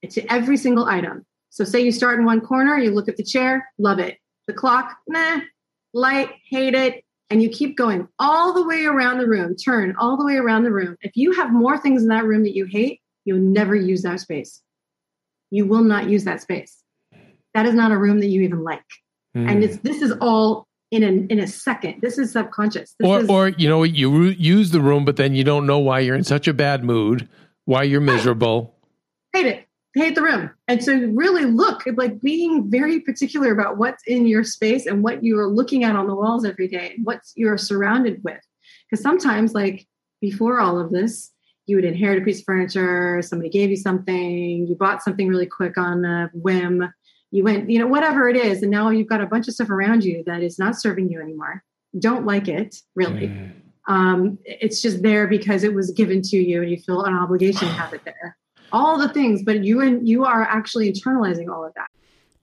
to every single item. So, say you start in one corner, you look at the chair, love it. The clock, nah. Light, hate it. And you keep going all the way around the room, turn all the way around the room. If you have more things in that room that you hate, you'll never use that space. You will not use that space. That is not a room that you even like. Mm. And it's this is all in a in a second. This is subconscious. This or is, or you know you use the room, but then you don't know why you're in such a bad mood, why you're miserable. Hate it hate the room. And so really look at like being very particular about what's in your space and what you are looking at on the walls every day and what you're surrounded with. Because sometimes, like before all of this, you would inherit a piece of furniture, somebody gave you something, you bought something really quick on a whim, you went, you know, whatever it is, and now you've got a bunch of stuff around you that is not serving you anymore. Don't like it, really. Mm. Um, it's just there because it was given to you and you feel an obligation to have it there all the things, but you and you are actually internalizing all of that.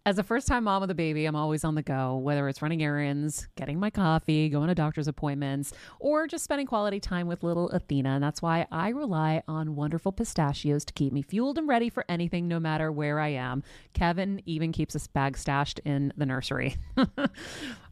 As a first time mom with a baby, I'm always on the go, whether it's running errands, getting my coffee, going to doctor's appointments, or just spending quality time with little Athena. And that's why I rely on wonderful pistachios to keep me fueled and ready for anything, no matter where I am. Kevin even keeps a bag stashed in the nursery.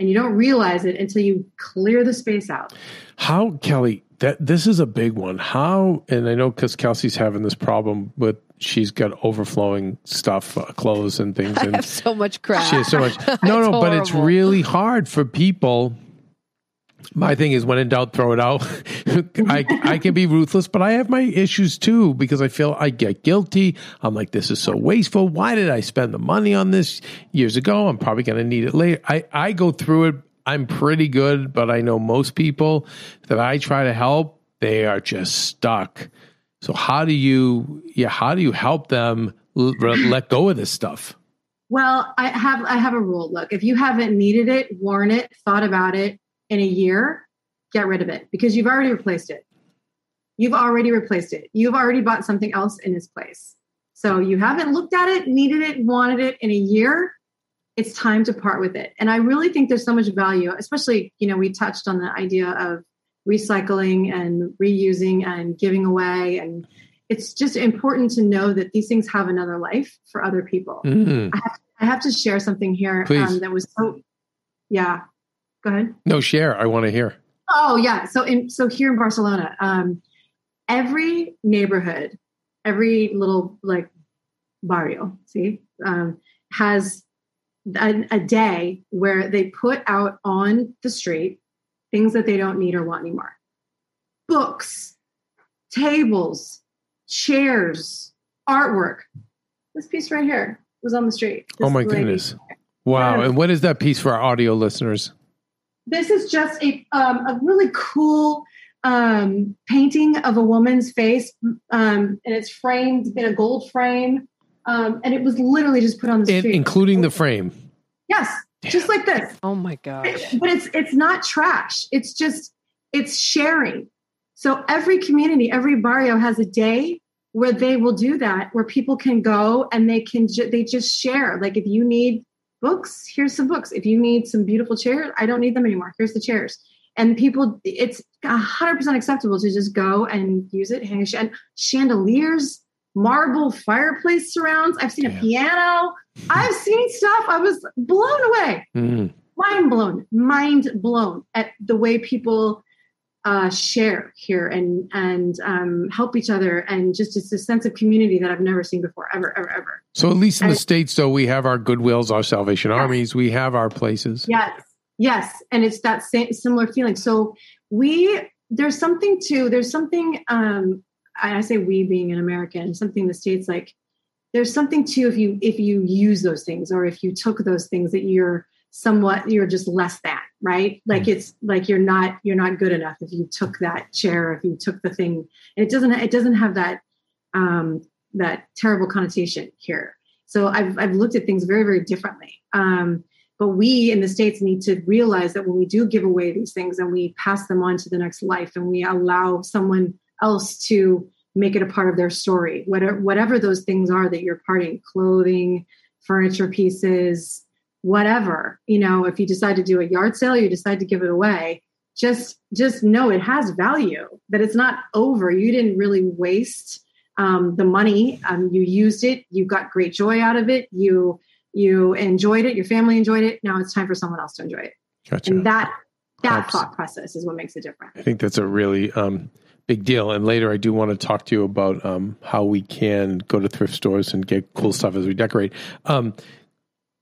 And you don't realize it until you clear the space out. How, Kelly, that this is a big one. How and I know because Kelsey's having this problem with she's got overflowing stuff, uh, clothes and things. And I have so much crap. She has so much. No, no, but it's really hard for people. My thing is, when in doubt, throw it out. I I can be ruthless, but I have my issues too because I feel I get guilty. I'm like, this is so wasteful. Why did I spend the money on this years ago? I'm probably going to need it later. I I go through it I'm pretty good, but I know most people that I try to help, they are just stuck. So how do you, yeah, how do you help them let go of this stuff? Well, I have I have a rule. Look, if you haven't needed it, worn it, thought about it in a year, get rid of it because you've already replaced it. You've already replaced it. You've already bought something else in its place. So you haven't looked at it, needed it, wanted it in a year it's time to part with it. And I really think there's so much value, especially, you know, we touched on the idea of recycling and reusing and giving away. And it's just important to know that these things have another life for other people. Mm. I, have, I, have, to share something here um, that was so, yeah. Go ahead. No, share. I want to hear. Oh, yeah. So, in, so here in Barcelona, um, every neighborhood, every little like barrio, see, um, has a, a day where they put out on the street things that they don't need or want anymore books, tables, chairs, artwork. This piece right here was on the street. This oh my goodness. Wow. And what is that piece for our audio listeners? This is just a, um, a really cool um, painting of a woman's face, um, and it's framed in a gold frame. Um, and it was literally just put on the street, including the frame. Yes, Damn. just like this. Oh my gosh! But it's it's not trash. It's just it's sharing. So every community, every barrio has a day where they will do that, where people can go and they can ju- they just share. Like if you need books, here's some books. If you need some beautiful chairs, I don't need them anymore. Here's the chairs. And people, it's hundred percent acceptable to just go and use it, hang a sh- and chandeliers marble fireplace surrounds. I've seen a piano. I've seen stuff. I was blown away. Mm. Mind blown, mind blown at the way people uh, share here and and um, help each other and just it's a sense of community that I've never seen before, ever, ever, ever. So at least in and, the states, though, we have our Goodwills, our Salvation yes. Armies, we have our places. Yes, yes, and it's that same similar feeling. So we there's something to there's something um, I say we being an American, something the states like there's something too if you if you use those things or if you took those things that you're somewhat you're just less than right? Like Mm. it's like you're not you're not good enough if you took that chair if you took the thing. And it doesn't it doesn't have that um that terrible connotation here. So i've i've looked at things very very differently. Um but we in the states need to realize that when we do give away these things and we pass them on to the next life and we allow someone else to make it a part of their story whatever whatever those things are that you're parting clothing furniture pieces whatever you know if you decide to do a yard sale you decide to give it away just just know it has value that it's not over you didn't really waste um, the money um, you used it you got great joy out of it you you enjoyed it your family enjoyed it now it's time for someone else to enjoy it Gotcha. and that that Helps. thought process is what makes it different I think that's a really um, big deal. And later, I do want to talk to you about um, how we can go to thrift stores and get cool stuff as we decorate.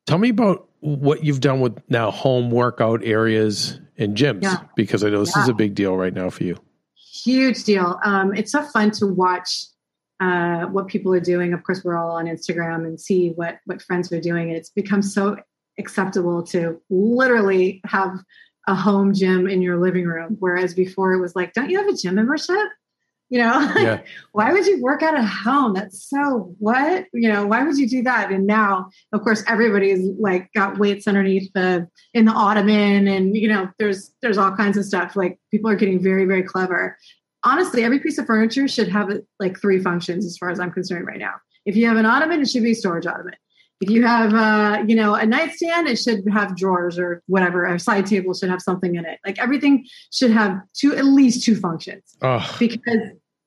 Tell me about what you've done with now home workout areas and gyms, Yeah. because I know this is a big deal right now for you. huge deal. Um, it's so fun to watch uh, what people are doing. Of course, we're all on Instagram and see what what friends are doing, and it's become so acceptable to literally have a home gym in your living room. Whereas before, it was like, "Don't you have a gym membership?" You know, Yeah. why would you work out at home? That's so what? You know, why would you do that? And now, of course, everybody's like got weights underneath the in the ottoman, and you know, there's there's all kinds of stuff. Like people are getting very very clever. Honestly, every piece of furniture should have like three functions, as far as I'm concerned right now. If you have an ottoman, it should be a storage ottoman. If you have, uh, you know, a nightstand, it should have drawers or whatever. A side table should have something in it. Like everything should have two, at least two functions Oh, because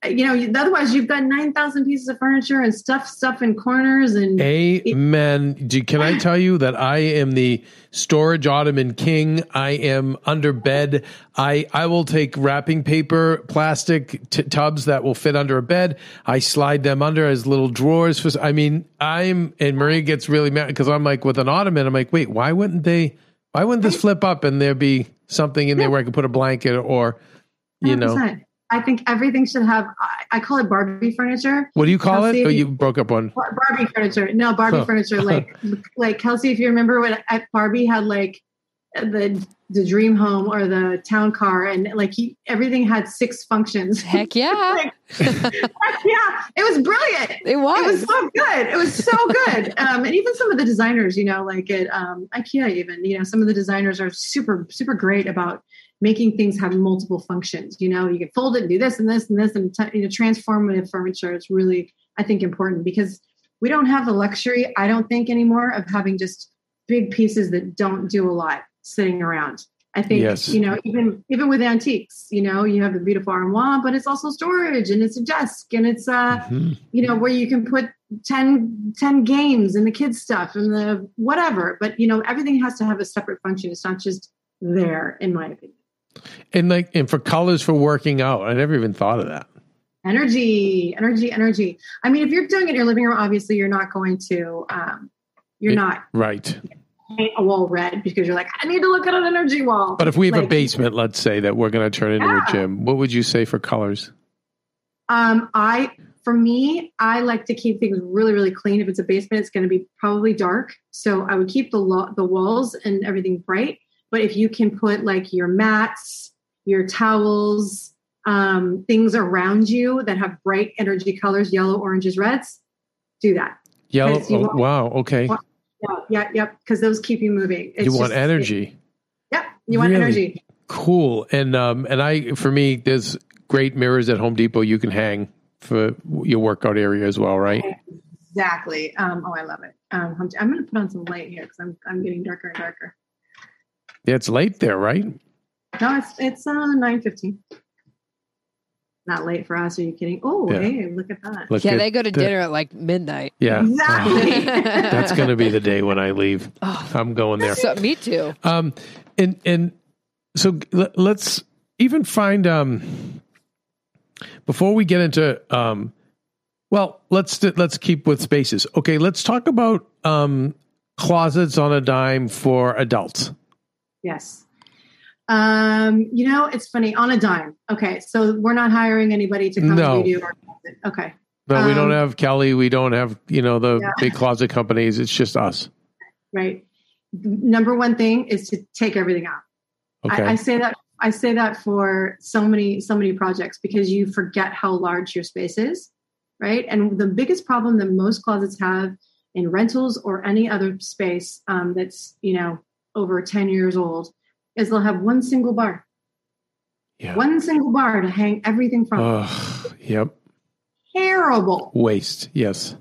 you know otherwise you've got 9000 pieces of furniture and stuff stuff in corners and amen. Do, can I tell you that I am the storage ottoman king? I am under bed. I, I will take wrapping paper, plastic t- tubs that will fit under a bed. I slide them under as little drawers. For, I mean, I'm, and Maria gets really mad because I'm like, with an ottoman, I'm like, wait, why wouldn't they, why wouldn't this flip up and there be something in there where I could put a blanket or, you know, 100%. I think everything should have I, I call it barbie furniture what do you call it? Kelsey- Oh, you broke up one. Barbie furniture no barbie Huh. furniture like like kelsey if you remember when at barbie had like the the dream home or the town car and like he, everything had six functions Heck yeah. yeah it was brilliant It was. It was so good. It was so good. Um, and even some of the designers, you know, like at um, IKEA, even, you know, some of the designers are super, super great about making things have multiple functions. You know, you can fold it and do this and this and this and, you know, transformative furniture is really, I think, important because we don't have the luxury, I don't think anymore, of having just big pieces that don't do a lot sitting around. I think Yes. you know even even with antiques, you know you have the beautiful armoire, but it's also storage and it's a desk and it's uh Mhm. you know where you can put 10, 10 games and the kids stuff and the whatever. But you know everything has to have a separate function. It's not just there, in my opinion. And like, and for colors for working out, I never even thought of that. Energy, energy, energy. I mean, if you're doing it in your living room, obviously you're not going to. Um, you're It- not Right. paint a wall red because you're like, I need to look at an energy wall. But if we have a basement, let's say that we're going to turn into Yeah. a gym, what would you say for colors? Um, I for me, I like to keep things really, really clean. If it's a basement, it's going to be probably dark, so I would keep the lo- the walls and everything bright. But if you can put like your mats, your towels, um, things around you that have bright energy colors, yellow, oranges, reds, do that. Yellow. Oh, want- wow. Okay. What- Yeah, yeah, yep. Because those keep you moving. It's you want just- energy. Yep, you want Really? energy. Cool. And um, and I for me, there's great mirrors at Home Depot you can hang for your workout area as well, right? Exactly. Um, oh, I love it. Um, I'm, I'm going to put on some light here because I'm I'm getting darker and darker. Yeah, it's late there, right? No, it's it's uh nine fifteen. Not late for us. Are you kidding? Oh, Yeah. hey, look at that. Look yeah, at they go to the- dinner at like midnight. Yeah. Exactly. That's going to be the day when I leave. Oh, I'm going there. so, me too. Um, and and so l- let's even find um before we get into um, well, let's let's keep with spaces. Okay, let's talk about um closets on a dime for adults. Yes. Um, you know, it's funny on a dime. Okay, so we're not hiring anybody to come No. redo our closet. Okay, No, we don't Um, have Kelly. We don't have you know the Yeah. big closet companies. It's just us. right. number one thing is to take everything out. Okay. I, I say that I say that for so many so many projects because you forget how large your space is, right? And the biggest problem that most closets have in rentals or any other space um, that's you know over ten years old is they'll have one single bar, yeah. one single bar to hang everything from. Yep. Terrible Waste. Yes.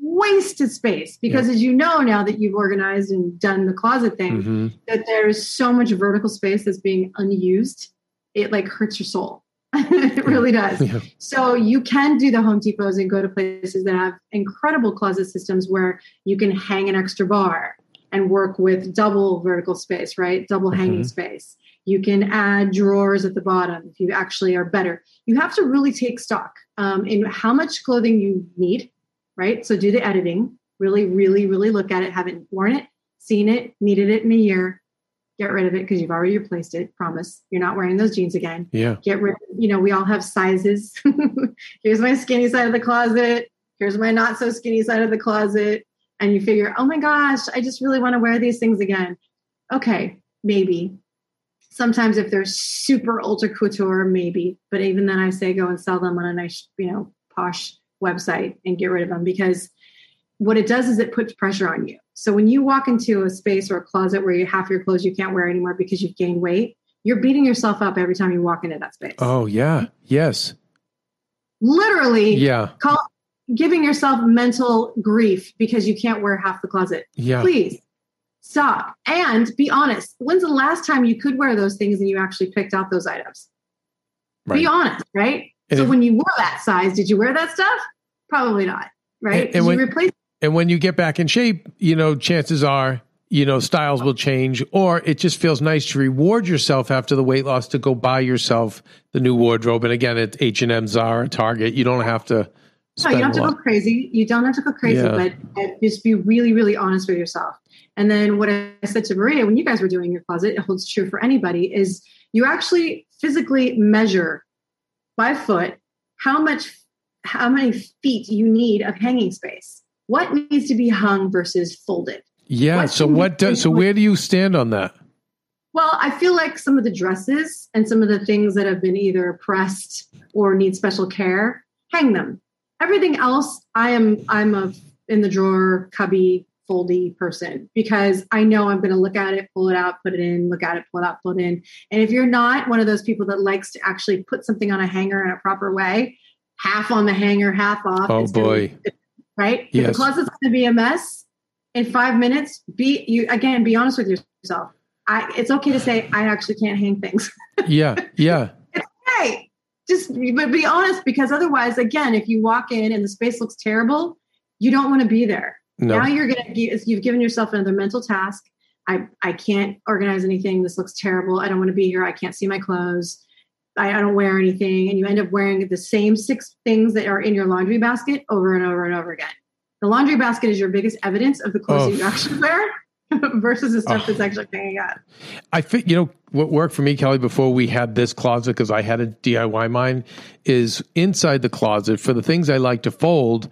wasted space because as you know now that you've organized and done the closet thing hmm that there's so much vertical space that's being unused it like hurts your soul it really does Yeah. so you can do the home depots and go to places that have incredible closet systems where you can hang an extra bar and work with double vertical space right double hanging Mhm. space you can add drawers at the bottom if you actually are better you have to really take stock um, in how much clothing you need right? So do the editing, really, really, really look at it. Haven't worn it, seen it, needed it in a year. Get rid of it because you've already replaced it. Promise. You're not wearing those jeans again. Yeah. Get rid, of it. you know, we all have sizes. Here's my skinny side of the closet. Here's my not so skinny side of the closet. And you figure, oh my gosh, I just really want to wear these things again. Okay, maybe. Sometimes if they're super ultra couture, maybe. But even then I say go and sell them on a nice, you know, posh website and get rid of them because what it does is it puts pressure on you. So when you walk into a space or a closet where you half your clothes you can't wear anymore because you've gained weight, you're beating yourself up every time you walk into that space. Oh yeah. Yes. Literally Yeah. call, giving yourself mental grief because you can't wear half the closet. Yeah. Please stop and be honest. When's the last time you could wear those things and you actually picked out those items? Be honest, right? And so if- when you wore that size, did you wear that stuff? Probably not, right? And- and when- you replace And when you get back in shape, you know, chances are, you know, styles will change, or it just feels nice to reward yourself after the weight loss to go buy yourself the new wardrobe. And again, at H and M, Zara, Target, you don't have to No, you don't have to go crazy. You don't have to go crazy, Yeah. but, but just be really, really honest with yourself. And then what I said to Maria when you guys were doing your closet, it holds true for anybody, is you actually physically measure by foot how much how many feet you need of hanging space. What needs to be hung versus folded? Yeah. What So what? Do so where do you stand on that? Well, I feel like some of the dresses and some of the things that have been either pressed or need special care, hang them. Everything else, I am I'm a in the drawer cubby foldy person because I know I'm going to look at it, pull it out, put it in, look at it, pull it out, pull it in. And if you're not one of those people that likes to actually put something on a hanger in a proper way, half on the hanger, half off. Oh, boy. be- right? If Yes. the closet's going to be a mess in five minutes, be you again. Be honest with yourself. I, it's okay to say I actually can't hang things. Yeah. Yeah. hey, just but be honest because otherwise, again, if you walk in and the space looks terrible, you don't want to be there. No. Now you're gonna you've given yourself another mental task. I I can't organize anything. This looks terrible. I don't want to be here. I can't see my clothes. I, I don't wear anything, and you end up wearing the same six things that are in your laundry basket over and over and over again. The laundry basket is your biggest evidence of the clothes Oh. that you actually wear versus the stuff Oh. that's actually hanging out. I think you know what worked for me, Kelly, before we had this closet because I had a DIY mine is inside the closet for the things I like to fold.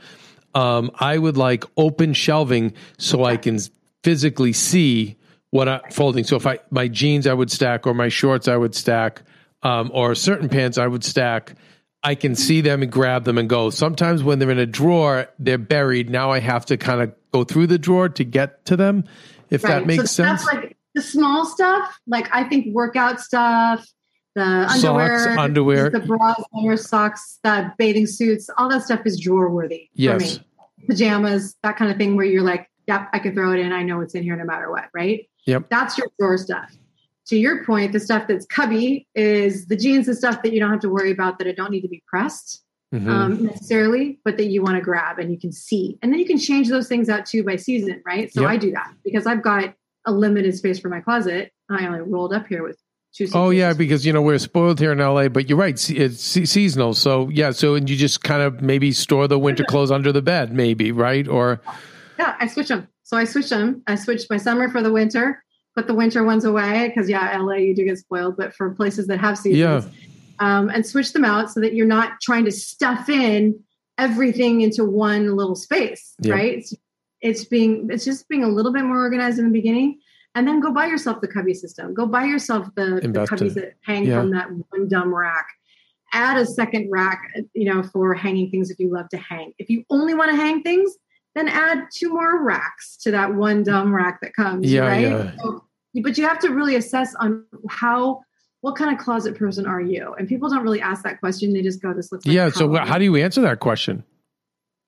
Um, I would like open shelving so I can physically see what I'm folding. So if I my jeans I would stack or my shorts I would stack um, or certain pants I would stack. I can see them and grab them and go. Sometimes when they're in a drawer, they're buried. Now I have to kind of go through the drawer to get to them. If that makes so sense. That's like the small stuff, like I think workout stuff, the Socks, underwear, underwear. the bras, underwear, socks, the bathing suits, all that stuff is drawer worthy Yes. for me. Pajamas, that kind of thing, where you're like, yep, I can throw it in. I know it's in here no matter what, right? Yep. That's your drawer stuff. To your point, the stuff that's cubby is the jeans and stuff that you don't have to worry about that it don't need to be pressed Mhm. um, necessarily, but that you want to grab and you can see. And then you can change those things out too by season, right? So Yep. I do that because I've got a limited space for my closet. I only rolled up here with two. Oh yeah, because you know we're spoiled here in LA, but you're right. It's seasonal, so yeah. So and you just kind of maybe store the winter clothes under the bed, maybe right? Or yeah, I switch them. So I switch them. I switched my summer for the winter. Put the winter ones away because yeah, LA you do get spoiled. But for places that have seasons, um, and switch them out so that you're not trying to stuff in everything into one little space, Yep. right? It's, it's being it's just being a little bit more organized in the beginning. and then go buy yourself the cubby system. Go buy yourself the, the Invest cubbies that hang Yeah. from that one dumb rack. Add a second rack, you know, for hanging things if you love to hang. If you only want to hang things, then add two more racks to that one dumb rack that comes. Yeah, right. yeah. So, but you have to really assess on how, what kind of closet person are you? And people don't really ask that question. They just go, "This looks like Yeah. So how do you answer that question?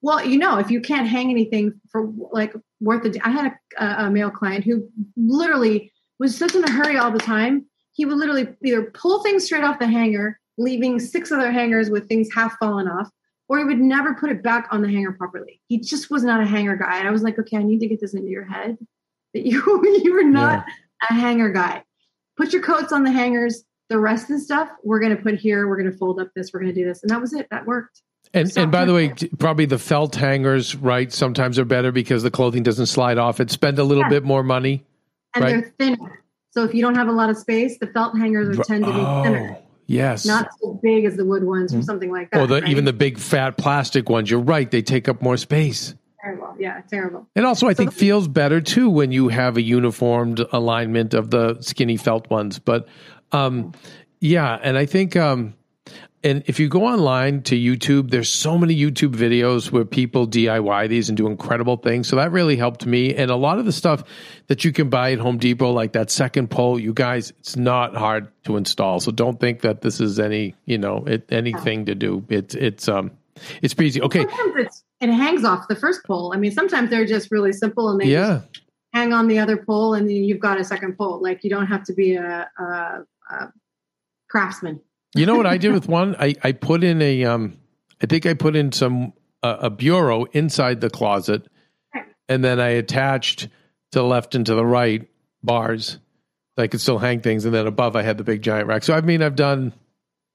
Well, you know, if you can't hang anything for like worth a, I had a, a male client who literally was such in a hurry all the time. He would literally either pull things straight off the hanger, leaving six other hangers with things half fallen off, or he would never put it back on the hanger properly. He just was not a hanger guy. And I was like, okay, I need to get this into your head that you you are not a hanger guy. Put your coats on the hangers. The rest of the stuff we're going to put here. We're going to fold up this. We're going to do this, and that was it. That worked. And Stop and by the way, probably the felt hangers, right? Sometimes are better because the clothing doesn't slide off. It spend a little Yeah. bit more money. and Right. they're thinner. So if you don't have a lot of space, the felt hangers are tend to be thinner, Oh, yes. not so big as the wood ones or mm-hmm. something like that. or the, right? even the big fat plastic ones. You're right; they take up more space. Terrible, yeah, terrible. And also, I think feels better too when you have a uniformed alignment of the skinny felt ones. But um, yeah, and I think um, and if you go online to YouTube, there's so many YouTube videos where people DIY these and do incredible things. So that really helped me. And a lot of the stuff that you can buy at Home Depot, like that second pole, you guys, it's not hard to install. So don't think that this is any, you know, it, anything to do. It's it's um it's pretty easy. Okay. Sometimes it's it hangs off the first pole. I mean, sometimes they're just really simple and they Yeah. hang on the other pole, and then you've got a second pole. Like you don't have to be a, a, a craftsman. You know what I did with one? I, I put in a um I think I put in some uh, a bureau inside the closet and then I attached to the left and to the right bars. I could still hang things and then above I had the big giant rack. So I mean I've done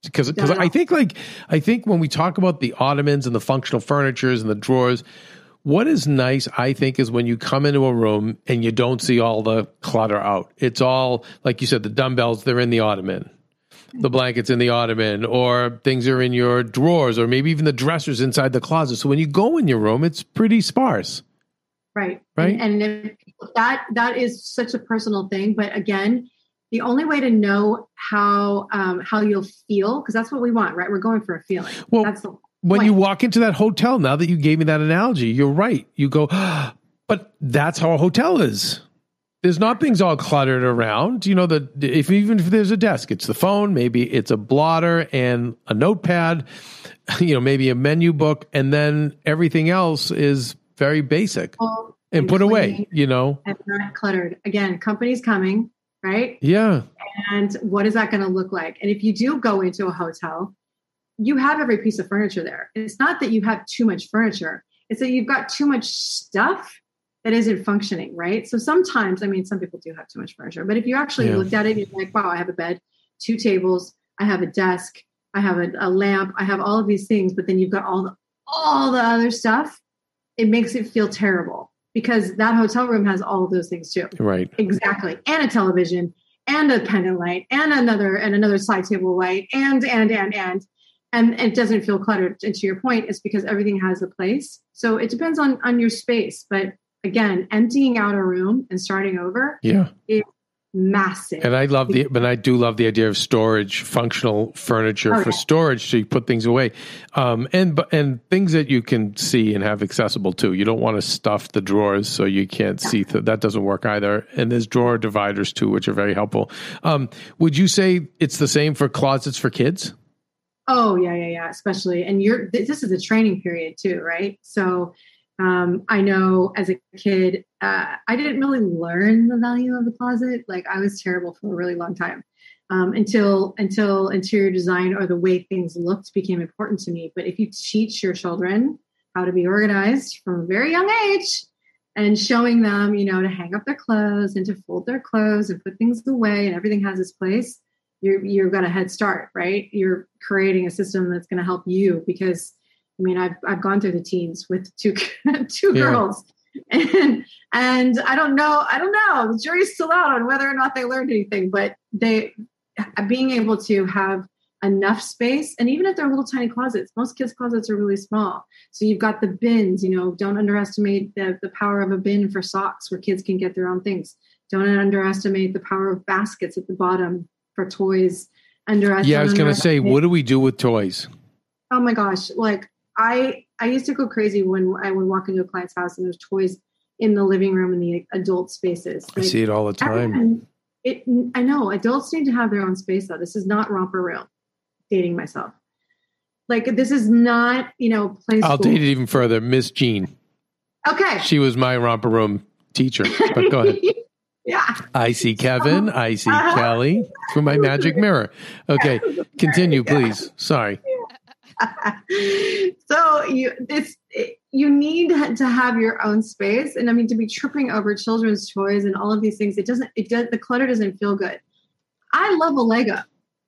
because because it I think like I think when we talk about the ottomans and the functional furnitures and the drawers what is nice, I think, is when you come into a room and you don't see all the clutter out. It's all, like you said, the dumbbells, they're in the ottoman the blankets in the ottoman or things are in your drawers or maybe even the dressers inside the closet. So when you go in your room, it's pretty sparse. Right. Right. And, and if that that is such a personal thing. But again, the only way to know how um, how you'll feel, because that's what we want, right? We're going for a feeling. Well, that's the When point. you walk into that hotel, now that you gave me that analogy, you're right. You go, but that's how a hotel is. There's not things all cluttered around. You know, the if even if there's a desk, it's the phone, maybe it's a blotter and a notepad, you know, maybe a menu book, and then everything else is very basic Well, and put away, you know. and not cluttered. Again, companies coming, right? Yeah. And what is that going to look like? And if you do go into a hotel, you have every piece of furniture there. It's not that you have too much furniture, it's that you've got too much stuff that isn't functioning, right? So sometimes, I mean, some people do have too much furniture, but if you actually Yeah. looked at it, you're like, wow, I have a bed, two tables, I have a desk, I have a, a lamp, I have all of these things, but then you've got all the all the other stuff. It makes it feel terrible because that hotel room has all of those things too. Right. Exactly. And a television and a pendant light and another and another side table light and and and and and it doesn't feel cluttered. And to your point, it's because everything has a place. So it depends on on your space. But again, emptying out a room and starting over Yeah. is massive. And I love the, but I do love the idea of storage, functional furniture Oh, for storage, so you put things away, um, and and things that you can see and have accessible too. You don't want to stuff the drawers so you can't see. Th- that doesn't work either. And there's drawer dividers too, which are very helpful. Um, would you say it's the same for closets for kids? Oh yeah, yeah, yeah. Especially, and you're this is a training period too, right? So um, I know as a kid, uh, I didn't really learn the value of the closet. Like I was terrible for a really long time um, until until interior design or the way things looked became important to me. But if you teach your children how to be organized from a very young age and showing them, you know, to hang up their clothes and to fold their clothes and put things away and everything has its place, you're you've got a head start, right? You're creating a system that's going to help you because I mean, I've I've gone through the teens with two two Yeah. girls, and and I don't know, I don't know. The jury's still out on whether or not they learned anything, but they uh, being able to have enough space, and even if they're little tiny closets, most kids' closets are really small. So you've got the bins. You know, don't underestimate the the power of a bin for socks, where kids can get their own things. Don't underestimate the power of baskets at the bottom for toys. Under yeah, I was going to say, what do we do with toys? Oh my gosh! Like I, I used to go crazy when I would walk into a client's house and there's toys in the living room and the adult spaces. Like, I see it all the time. It, I know adults need to have their own space though. This is not romper room. Dating myself. Like this is not, you know, play. I'll date it even further. Miss Jean. Okay. She was my romper room teacher. But go ahead. yeah. I see Kevin. I see uh-huh. Kelly through my magic mirror. Okay. Continue, please. Sorry. so you it's you need to have your own space. And i mean to be tripping over children's toys and all of these things it doesn't it does the clutter doesn't feel good. I love a lego.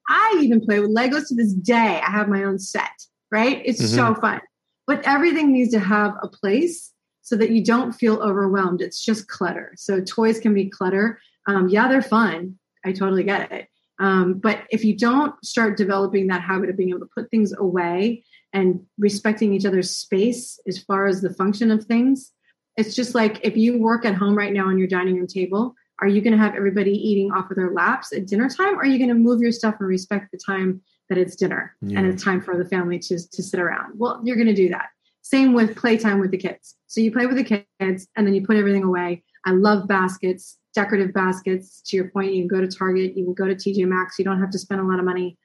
I even play with legos to this day. I have my own set right? It's mm-hmm. so fun. But everything needs to have a place so that you don't feel overwhelmed. It's just clutter. So toys can be clutter. Um, yeah they're fun. I totally get it um, but if you don't start developing that habit of being able to put things away and respecting each other's space as far as the function of things, it's just like if you work at home right now on your dining room table, are you going to have everybody eating off of their laps at dinner time? Or are you going to move your stuff and respect the time that it's dinner yeah. and it's time for the family to, to sit around? Well, you're going to do that. Same with playtime with the kids. So you play with the kids and then you put everything away. I love baskets decorative baskets. To your point, you can go to Target, you can go to TJ Maxx. You don't have to spend a lot of money.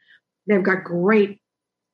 They've got great,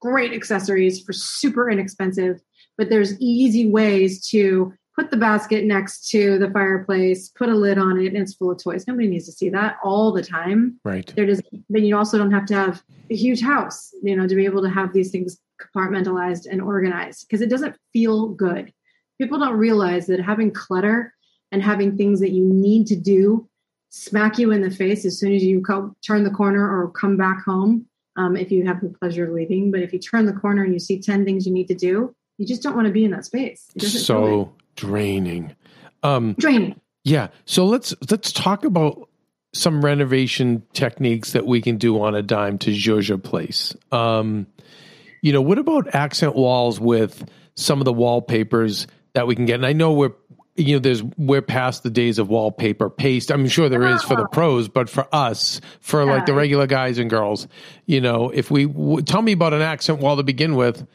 great accessories for super inexpensive. But there's easy ways to put the basket next to the fireplace, put a lid on it, and it's full of toys. Nobody needs to see that all the time. Right. They're just, but you also don't have to have a huge house, you know, to be able to have these things compartmentalized and organized because it doesn't feel good. People don't realize that having clutter and having things that you need to do smack you in the face as soon as you co- turn the corner or come back home um, if you have the pleasure of leaving. But if you turn the corner and you see 10 things you need to do you just don't want to be in that space. So draining. Um, draining. Yeah so let's let's talk about some renovation techniques that we can do on a dime to zhuzh a place. Um, you know what about accent walls with some of the wallpapers that we can get? And i know we're you know, there's we're past the days of wallpaper paste. I'm sure there is for the pros, but for us, for yeah. like the regular guys and girls, you know, if we w- tell me about an accent wall to begin with,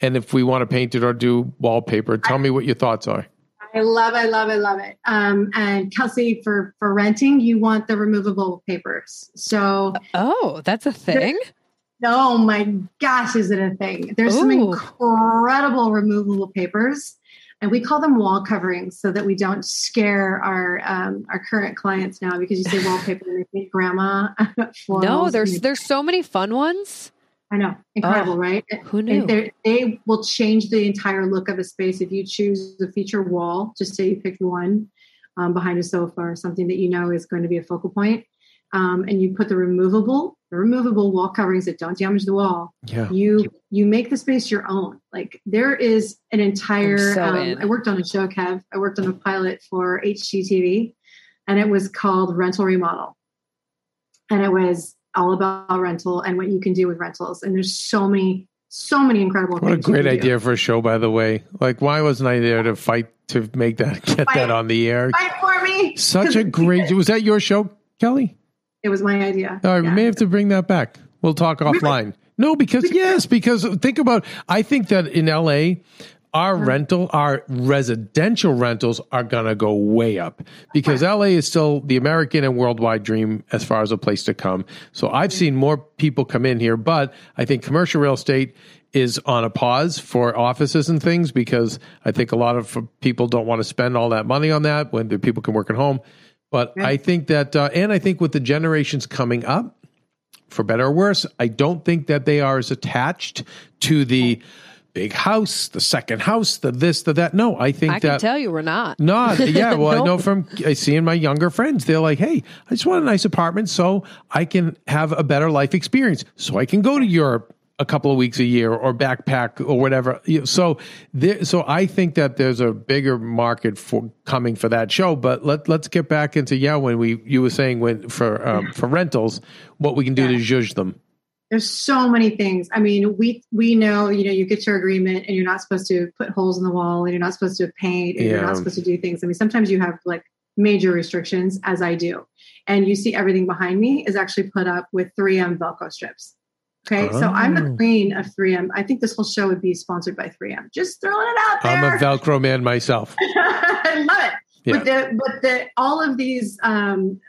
and if we want to paint it or do wallpaper, tell me what your thoughts are. I love, I love, I love it. Um, and Kelsey, for for renting, you want the removable papers. So, oh, that's a thing. Oh my gosh, is it a thing? There's Ooh. some incredible removable papers and we call them wall coverings so that we don't scare our um, our current clients now because you say wallpaper and they think grandma. no, there's there's so many fun ones. I know, incredible, oh, right? Who knew? They will change the entire look of a space if you choose the feature wall. Just say you picked one um, behind a sofa or something that you know is going to be a focal point um, and you put the removable the removable wall coverings that don't damage the wall. Yeah. you you make the space your own. Like there is an entire so um, i worked on a show kev. I worked on a pilot for hgtv and it was called rental remodel. And it was all about rental and what you can do with rentals. And there's so many so many incredible what a great idea do. for a show by the way. Like why wasn't i there to fight to make that get fight, that on the air? Fight for me. Such a great was that your show kelly it was my idea. All right, yeah. we may have to bring that back. We'll talk offline. No, because yes, because think about. I think that in LA, our uh-huh. rental, our residential rentals are gonna go way up because LA is still the American and worldwide dream as far as a place to come. So I've seen more people come in here, but I think commercial real estate is on a pause for offices and things because I think a lot of people don't want to spend all that money on that when the people can work at home. But I think that, uh, and I think with the generations coming up, for better or worse, I don't think that they are as attached to the big house, the second house, the this, the that. No, I think I that. can tell you we're not. Not, yeah. Well, nope. I know from I seeing my younger friends, they're like, hey, I just want a nice apartment so I can have a better life experience, so I can go to Europe a couple of weeks a year or backpack or whatever. So there, so I think that there's a bigger market for coming for that show. But let let's get back into yeah when we you were saying when for um, for rentals what we can do yeah. to judge them. There's so many things. I mean, we we know you know you get your agreement and you're not supposed to put holes in the wall and you're not supposed to paint and yeah. you're not supposed to do things. I mean, sometimes you have like major restrictions as I do. And you see everything behind me is actually put up with 3M Velcro strips. Okay, so I'm the Oh. queen of 3M. I think this whole show would be sponsored by 3M. Just throwing it out there. I'm a Velcro man myself. I love it. Yeah. But the but the all of these um,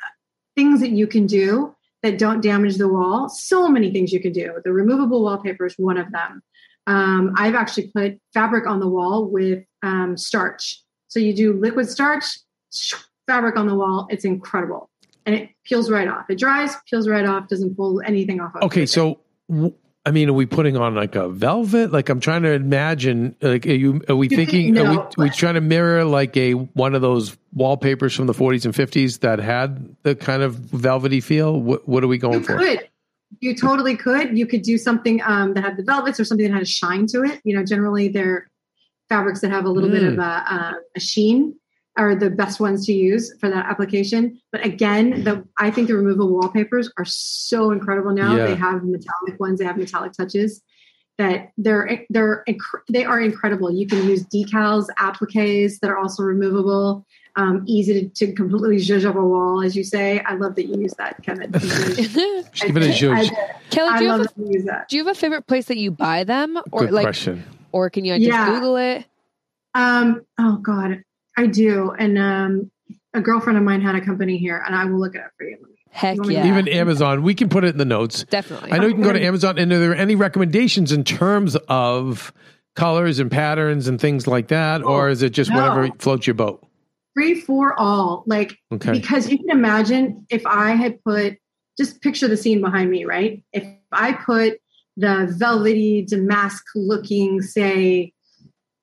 things that you can do that don't damage the wall. So many things you can do. The removable wallpaper is one of them. Um, I've actually put fabric on the wall with um, starch. So you do liquid starch, fabric on the wall. It's incredible, and it peels right off. It dries, peels right off, doesn't pull anything off. Of Okay, it. so I mean, are we putting on like a velvet? Like I'm trying to imagine. Like, are you? Are we thinking? think- Are we, no. we trying to mirror like a one of those wallpapers from the 40s and 50s that had the kind of velvety feel? What, what are we going you for? could. You totally could. You could do something um, that had the velvets or something that had a shine to it. You know, generally they're fabrics that have a little bit Mm. of a, uh, a sheen are the best ones to use for that application. But again, the I think the removable wallpapers are so incredible now. Yeah. They have metallic ones. They have metallic touches that they're they're inc- they are incredible. You can use decals, appliques that are also removable. Um, easy to, to completely zhuzh up a wall, as you say. I love that you use that, Kevin. Just give it a I- zhuzh. Kelly, I do you, have a, that you use that. do you have a favorite place that you buy them, or Good like, question. or can you just Yeah. Google it? Um, oh God, I do. And um, a girlfriend of mine had a company here, and I will look it up for you. Heck You want me to- yeah, Even Amazon, we can put it in the notes. definitely. I know you can go to Amazon. And are there any recommendations in terms of colors and patterns and things like that, or is it just No. whatever floats your boat? Free for all, like Okay. because you can imagine if I had put just picture the scene behind me, right? If I put the velvety damask looking, say,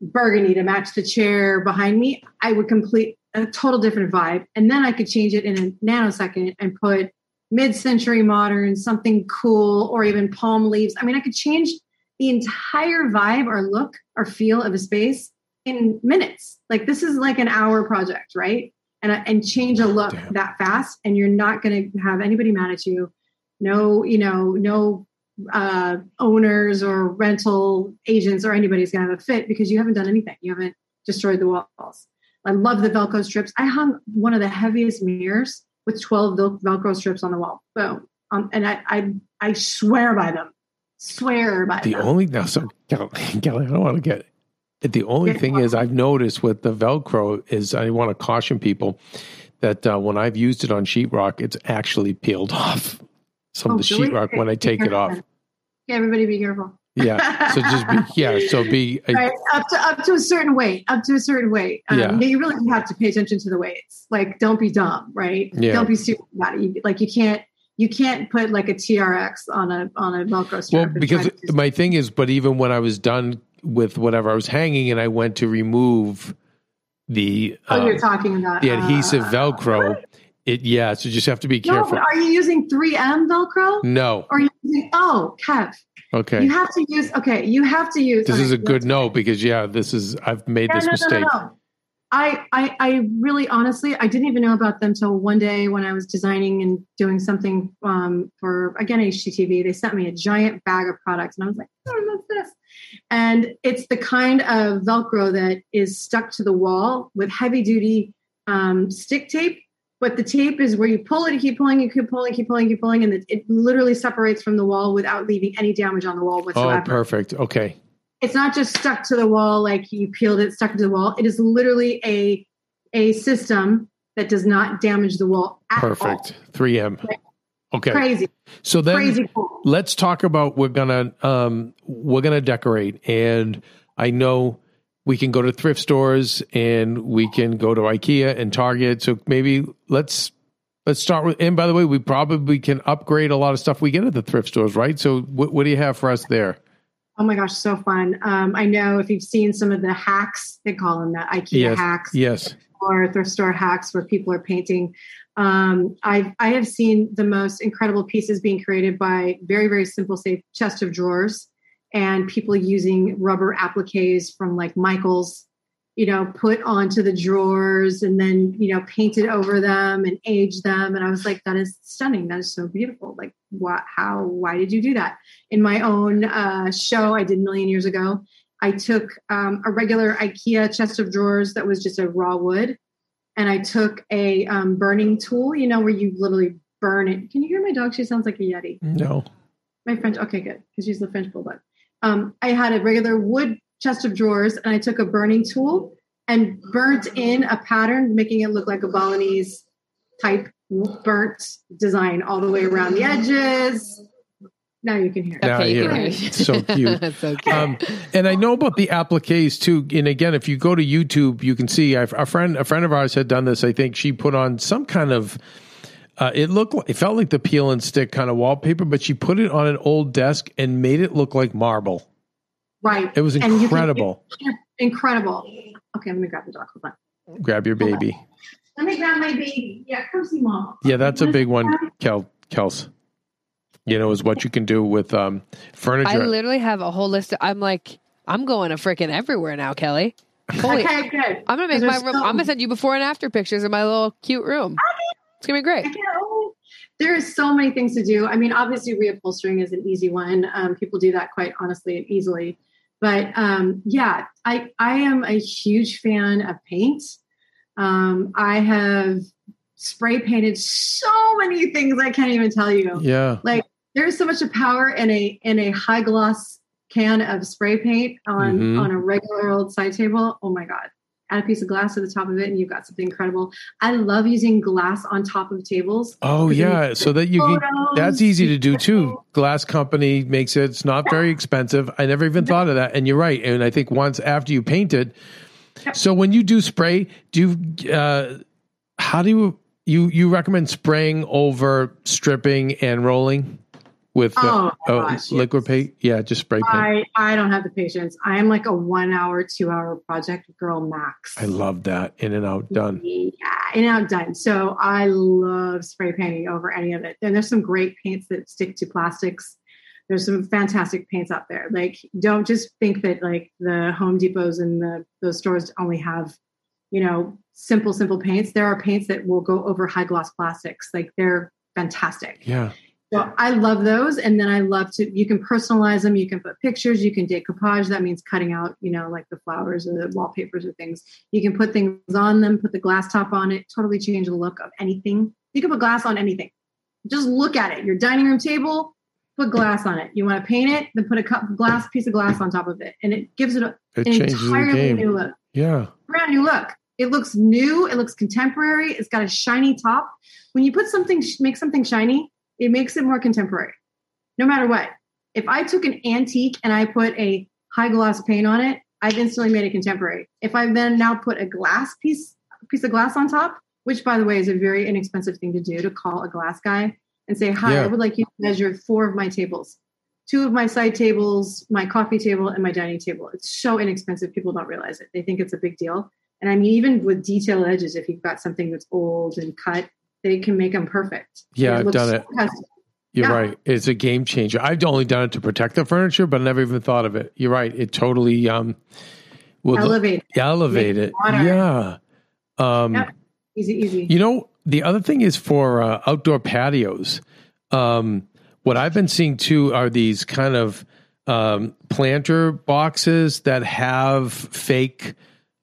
burgundy to match the chair behind me, I would complete a total different vibe. And then I could change it in a nanosecond and put mid-century modern, something cool, or even palm leaves. I mean, I could change the entire vibe or look or feel of a space in minutes. Like this is like an hour project, right? And and change a look Damn. that fast, and you're not going to have anybody mad at you. No, you know, no uh, owners or rental agents or anybody's going to have a fit because you haven't done anything. You haven't destroyed the walls. I love the Velcro strips. I hung one of the heaviest mirrors with 12 Vel- Velcro strips on the wall. Boom. Um, and I, I, I swear by them. Swear by The them. only now, so Kelly, Kelly, I don't want to get. it. The only Yeah. thing is, I've noticed with the Velcro is I want to caution people that uh, when I've used it on sheetrock, it's actually peeled off some of Oh, the sheetrock when I take it off. then. Yeah, everybody be careful. Yeah, so just be yeah, so be right up to up to a certain weight up to a certain weight um, Yeah. you really have to pay attention to the weights like don't be dumb right Yeah. don't be stupid about it you, like you can't you can't put like a trx on a on a velcro strip well because my thing is, but even when I was done with whatever I was hanging, and I went to remove the oh um, you're talking about the adhesive uh, Velcro, it yeah, so you just have to be no, careful. but are you using 3m velcro No, or are you using oh kev okay. you have to use okay you have to use This okay, is a good no because yeah, this is I've made Yeah, this no, no, mistake. no, no. I, I, I really honestly, I didn't even know about them till one day when I was designing and doing something um, for again HGTV. They sent me a giant bag of products, and I was like, "Oh, what's this?" And it's the kind of Velcro that is stuck to the wall with heavy duty um, stick tape. But the tape is where you pull it, you keep pulling, you keep pulling, keep pulling, keep pulling, and it, it literally separates from the wall without leaving any damage on the wall whatsoever. Oh, perfect. Okay. it's not just stuck to the wall like you peeled it stuck to the wall it is literally a a system that does not damage the wall at all. Perfect. 3M. Okay. crazy So then crazy cool let's talk about we're gonna um we're gonna decorate and I know we can go to thrift stores and we can go to IKEA and Target. So maybe let's let's start with and by the way, we probably can upgrade a lot of stuff we get at the thrift stores, right? So what, what do you have for us there? oh my gosh so fun um, i know if you've seen some of the hacks they call them that ikea Yes. hacks Yes. or thrift store hacks where people are painting um, I've, I have seen the most incredible pieces being created by very, very simple, safe chest of drawers and people using rubber appliques from like Michael's, you know, put onto the drawers and then, you know, painted over them and aged them. And I was like, that is stunning. That is so beautiful. Like, what, how, why did you do that? In my own uh, show I did a million years ago, I took um, a regular IKEA chest of drawers that was just a raw wood and I took a um, burning tool, you know, where you literally burn it. Can you hear my dog? She sounds like a Yeti. No. My French, okay, good, because she's the French bulldog. Um, I had a regular wood chest of drawers, and I took a burning tool and burnt in a pattern, making it look like a Balinese type burnt design all the way around the edges. Now you can hear. Now Okay, you hear can it. hear it. So cute. That's so cute. Um, and I know about the appliques too. And again, if you go to YouTube, you can see a a friend, a friend of ours had done this. I think she put on some kind of. Uh, it looked, like, it felt like the peel and stick kind of wallpaper, but she put it on an old desk and made it look like marble. Right. It was And you can- incredible. incredible. Okay, let me grab the dog. Hold on. Grab your baby. Let me grab my baby. Yeah, come see mom. Yeah, that's a big one, Kel, Kels. You know, is what you can do with um, I furniture. literally have a whole list. Of, I'm like, I'm going to freaking everywhere now, Kelly. Holy, Okay, good. I'm gonna make my room. so- I'm gonna send you before and after pictures of my little cute room. It's gonna be great. I know. There so many things to do. I mean, obviously, reupholstering is an easy one. Um, people do that quite honestly and easily. But um, yeah, I I am a huge fan of paint. Um, I have spray painted so many things I can't even tell you. yeah. Like there's so much of power in a in a high gloss can of spray paint on Mhm. on a regular old side table. Oh my god. Add a piece of glass to the top of it and you've got something incredible. I love using glass on top of tables. Oh yeah, so that you can, that's easy to do too. Glass company makes it. It's not very expensive. I never even thought of that. And you're right. And I think once after you paint it, so when you do spray, do you? Uh, how do you you you recommend spraying over stripping and rolling with uh, Oh, uh, gosh, liquid yes. paint? Yeah, just spray paint. I, I don't have the patience. I am like a one hour, two hour project girl max. I love that. In and out, done. Yeah, in and out done. So I love spray painting over any of it. And there's some great paints that stick to plastics. There's some fantastic paints out there. Like, don't just think that like the Home Depots and the those stores only have, you know, simple, simple paints. There are paints that will go over high gloss plastics. Like they're fantastic. Yeah, So I love those. And then I love to, you can personalize them. You can put pictures, you can decoupage. That means cutting out, you know, like the flowers or the wallpapers or things. You can put things on them, put the glass top on it, totally change the look of anything. You can put glass on anything. Just look at it. Your dining room table, put glass on it. You want to paint it, then put a cup glass piece of glass on top of it. And it gives it a, it an entirely new look Yeah, brand new look. It looks new. It looks contemporary. It's got a shiny top. When you put something, make something shiny, it makes it more contemporary. No matter what. If I took an antique and I put a high gloss paint on it, I've instantly made it contemporary. If I then now put a glass piece, piece of glass on top, which by the way is a very inexpensive thing to do, to call a glass guy and say, "Hi, Yeah. I would like you to measure four of my tables." Two of my side tables, my coffee table, and my dining table. It's so inexpensive. People don't realize it. They think it's a big deal. And I mean, even with detailed edges, if you've got something that's old and cut, they can make them perfect. Yeah, I've done so it. custom. You're Yeah. right. It's a game changer. I've only done it to protect the furniture, but I never even thought of it. You're right. It totally um will Elevate. elevate Make it. Yeah. Um Yep. Easy, easy. you know, the other thing is for uh, outdoor patios. Um what I've been seeing too are these kind of um planter boxes that have fake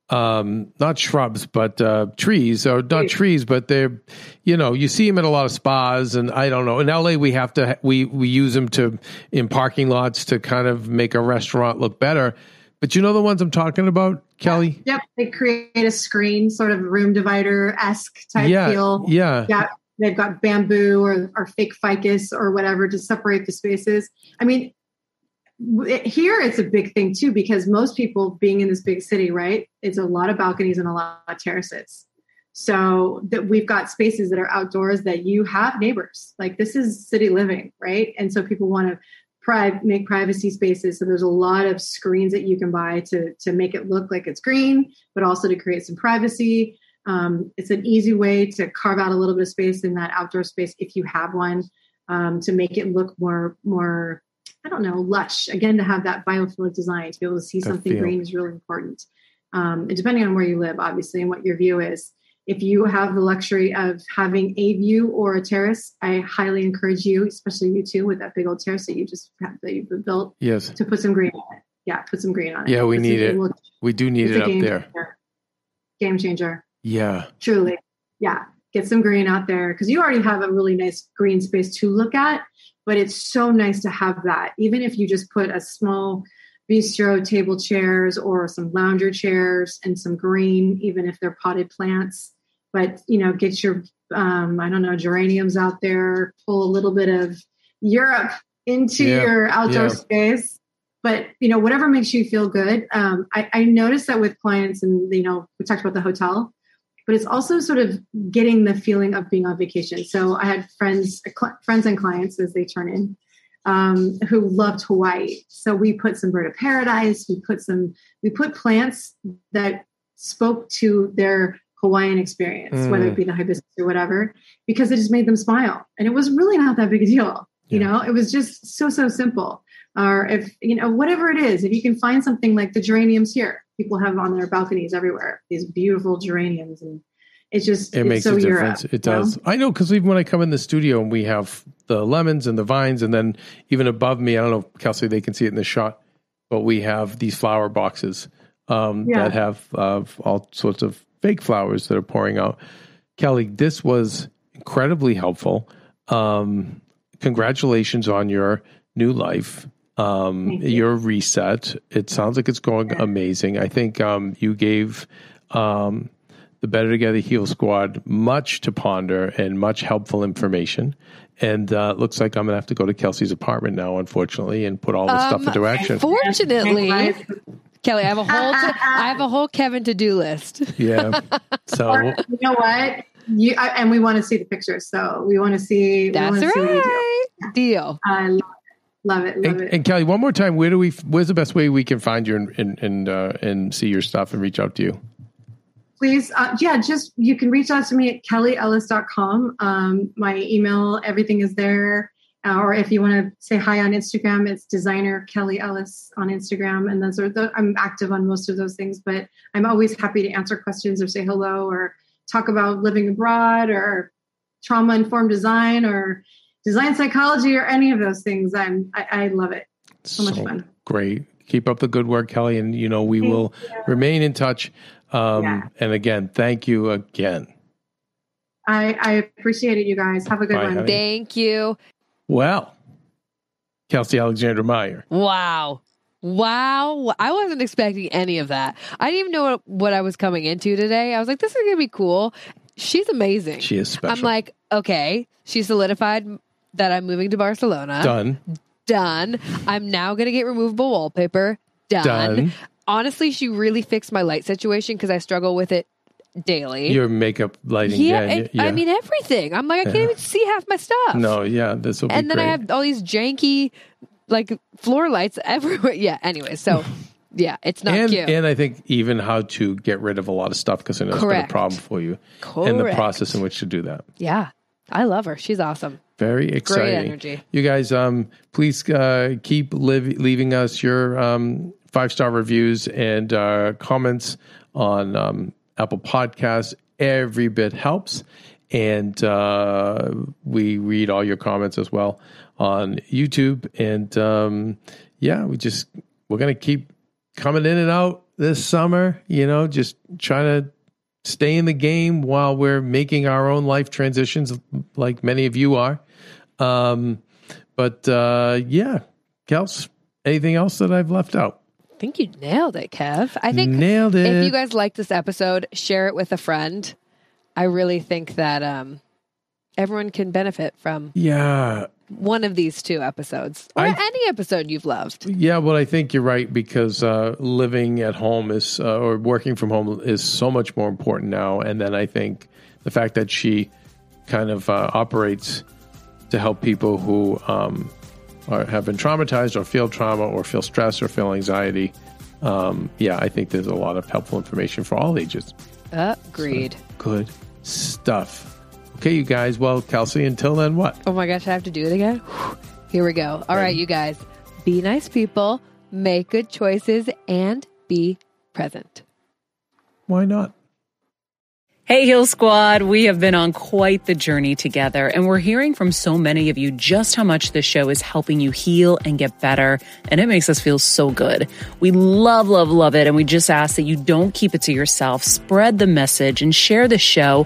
um not shrubs but uh trees or not trees but they're you know you see them at a lot of spas and i don't know in la we have to we we use them to in parking lots to kind of make a restaurant look better but you know the ones i'm talking about kelly Yep. They create a screen, sort of room divider esque type yeah feel. yeah Yeah. They've got bamboo or, or fake ficus or whatever to separate the spaces. I mean, here it's a big thing too because most people being in this big city, right? It's a lot of balconies and a lot of terraces. So that we've got spaces that are outdoors that you have neighbors. Like this is city living, right? And so people want to pri- make privacy spaces. So there's a lot of screens that you can buy to to make it look like it's green, but also to create some privacy. Um, it's an easy way to carve out a little bit of space in that outdoor space if you have one um, to make it look more more I don't know lush. Again, to have that biophilic design to be able to see That something feel. green is really important. Um, and depending on where you live, obviously, and what your view is. If you have the luxury of having a view or a terrace, I highly encourage you, especially you two, with that big old terrace that you just have, that you've built, yes to put some green on it. Yeah, put some green on it. Yeah, we need it. will- we do need it's it up there changer. Game changer. Yeah. Truly. Yeah. Get some green out there because you already have a really nice green space to look at, but it's so nice to have that. Even if you just put a small bistro table chairs or some lounger chairs and some green, even if they're potted plants. But, you know, get your, um, I don't know, geraniums out there, pull a little bit of Europe into Yeah. your outdoor Yeah. space but you know whatever makes you feel good um, I, I noticed that with clients and you know we talked about the hotel but it's also sort of getting the feeling of being on vacation. So i had friends cl- friends and clients as they turn in um, who loved hawaii. So we put some bird of paradise we put some we put plants that spoke to their hawaiian experience Mm. whether it be the hibiscus or whatever because it just made them smile. And it was really not that big a deal you know? It was just so so simple. Or if you know whatever it is if you can find something like the geraniums here people have on their balconies everywhere these beautiful geraniums and it's just It it's makes so a difference. Europe, it you know? does. I know because even when I come in the studio and we have the lemons and the vines, and then even above me, I don't know, Kelsey, they can see it in the shot, but we have these flower boxes um, Yeah. that have uh, all sorts of fake flowers that are pouring out. Kelly, this was incredibly helpful. Um, congratulations on your new life. Um, you. your reset. It sounds like it's going amazing. I think um, you gave um, the Better Together Heal Squad much to ponder and much helpful information. And uh, looks like I'm gonna have to go to Kelsey's apartment now, unfortunately, and put all this stuff Um, into action. Fortunately, Kelly, I have a whole I have a whole Kevin to do list. Yeah. So you know what you I, and we want to see the pictures so we want to see we That's wanna see what you do. right. Deal. i love it love it, love and, it. and Kelly, one more time, where do we? Where's the best way we can find you and and and, uh, and see your stuff and reach out to you? please uh, yeah just you can reach out to me at kellyellis.com um, my email everything is there uh, or if you want to say hi on instagram it's designer kelly ellis on instagram and those are the, i'm active on most of those things but i'm always happy to answer questions or say hello or talk about living abroad or trauma informed design or design psychology or any of those things i'm i, I love it so much fun Great. Keep up the good work, Kelly, and you know we Thank will remain in touch. Um, Yeah. And again, thank you again. i i appreciate it you guys have a good Bye, one honey. Thank you. Well, Kelsey Alexander Meyer. Wow. Wow. I wasn't expecting any of that. I didn't even know what, what I was coming into today. I was like, this is going to be cool. She's amazing. She is special. I'm like, okay, she solidified that I'm moving to Barcelona. done, Done. I'm now going to get removable wallpaper. Done. done. Honestly, she really fixed my light situation because I struggle with it daily. Your makeup lighting. yeah, Yeah, yeah. I mean everything. I'm like, I can't Yeah. even see half my stuff. no, yeah, this will and then great. I have all these janky, like floor lights everywhere. Yeah. Anyway, so yeah, it's not and cute. and I think even how to get rid of a lot of stuff because I know it's been a problem for you, Correct. and the process in which to do that. yeah, I love her. She's awesome. Very exciting. energy. You guys, um, please uh, keep live, leaving us your um, five star reviews and uh, comments on um, Apple Podcasts. Every bit helps. And uh, we read all your comments as well on YouTube. And um, yeah, we just, we're going to keep coming in and out this summer, you know, just trying to stay in the game while we're making our own life transitions like many of you are. Um, but uh, yeah, Kels, anything else that I've left out? I think you nailed it, Kev. I think Nailed it. if you guys like this episode, share it with a friend. I really think that um, everyone can benefit from yeah, one of these two episodes or I- any episode you've loved. yeah. Well, I think you're right because uh, living at home is uh, or working from home is so much more important now. And then I think the fact that she kind of uh, operates to help people who um, are, have been traumatized or feel trauma or feel stress or feel anxiety. Um, yeah, I think there's a lot of helpful information for all ages. Agreed. Good stuff. Okay, you guys. Well, Kelsey, until then, what? Oh my gosh, I have to do it again? Here we go. All right, you guys. Be nice people, make good choices, and be present. Why not? Hey, Heal Squad. We have been on quite the journey together, and we're hearing from so many of you just how much this show is helping you heal and get better, and it makes us feel so good. We love, love, love it, and we just ask that you don't keep it to yourself. Spread the message and share the show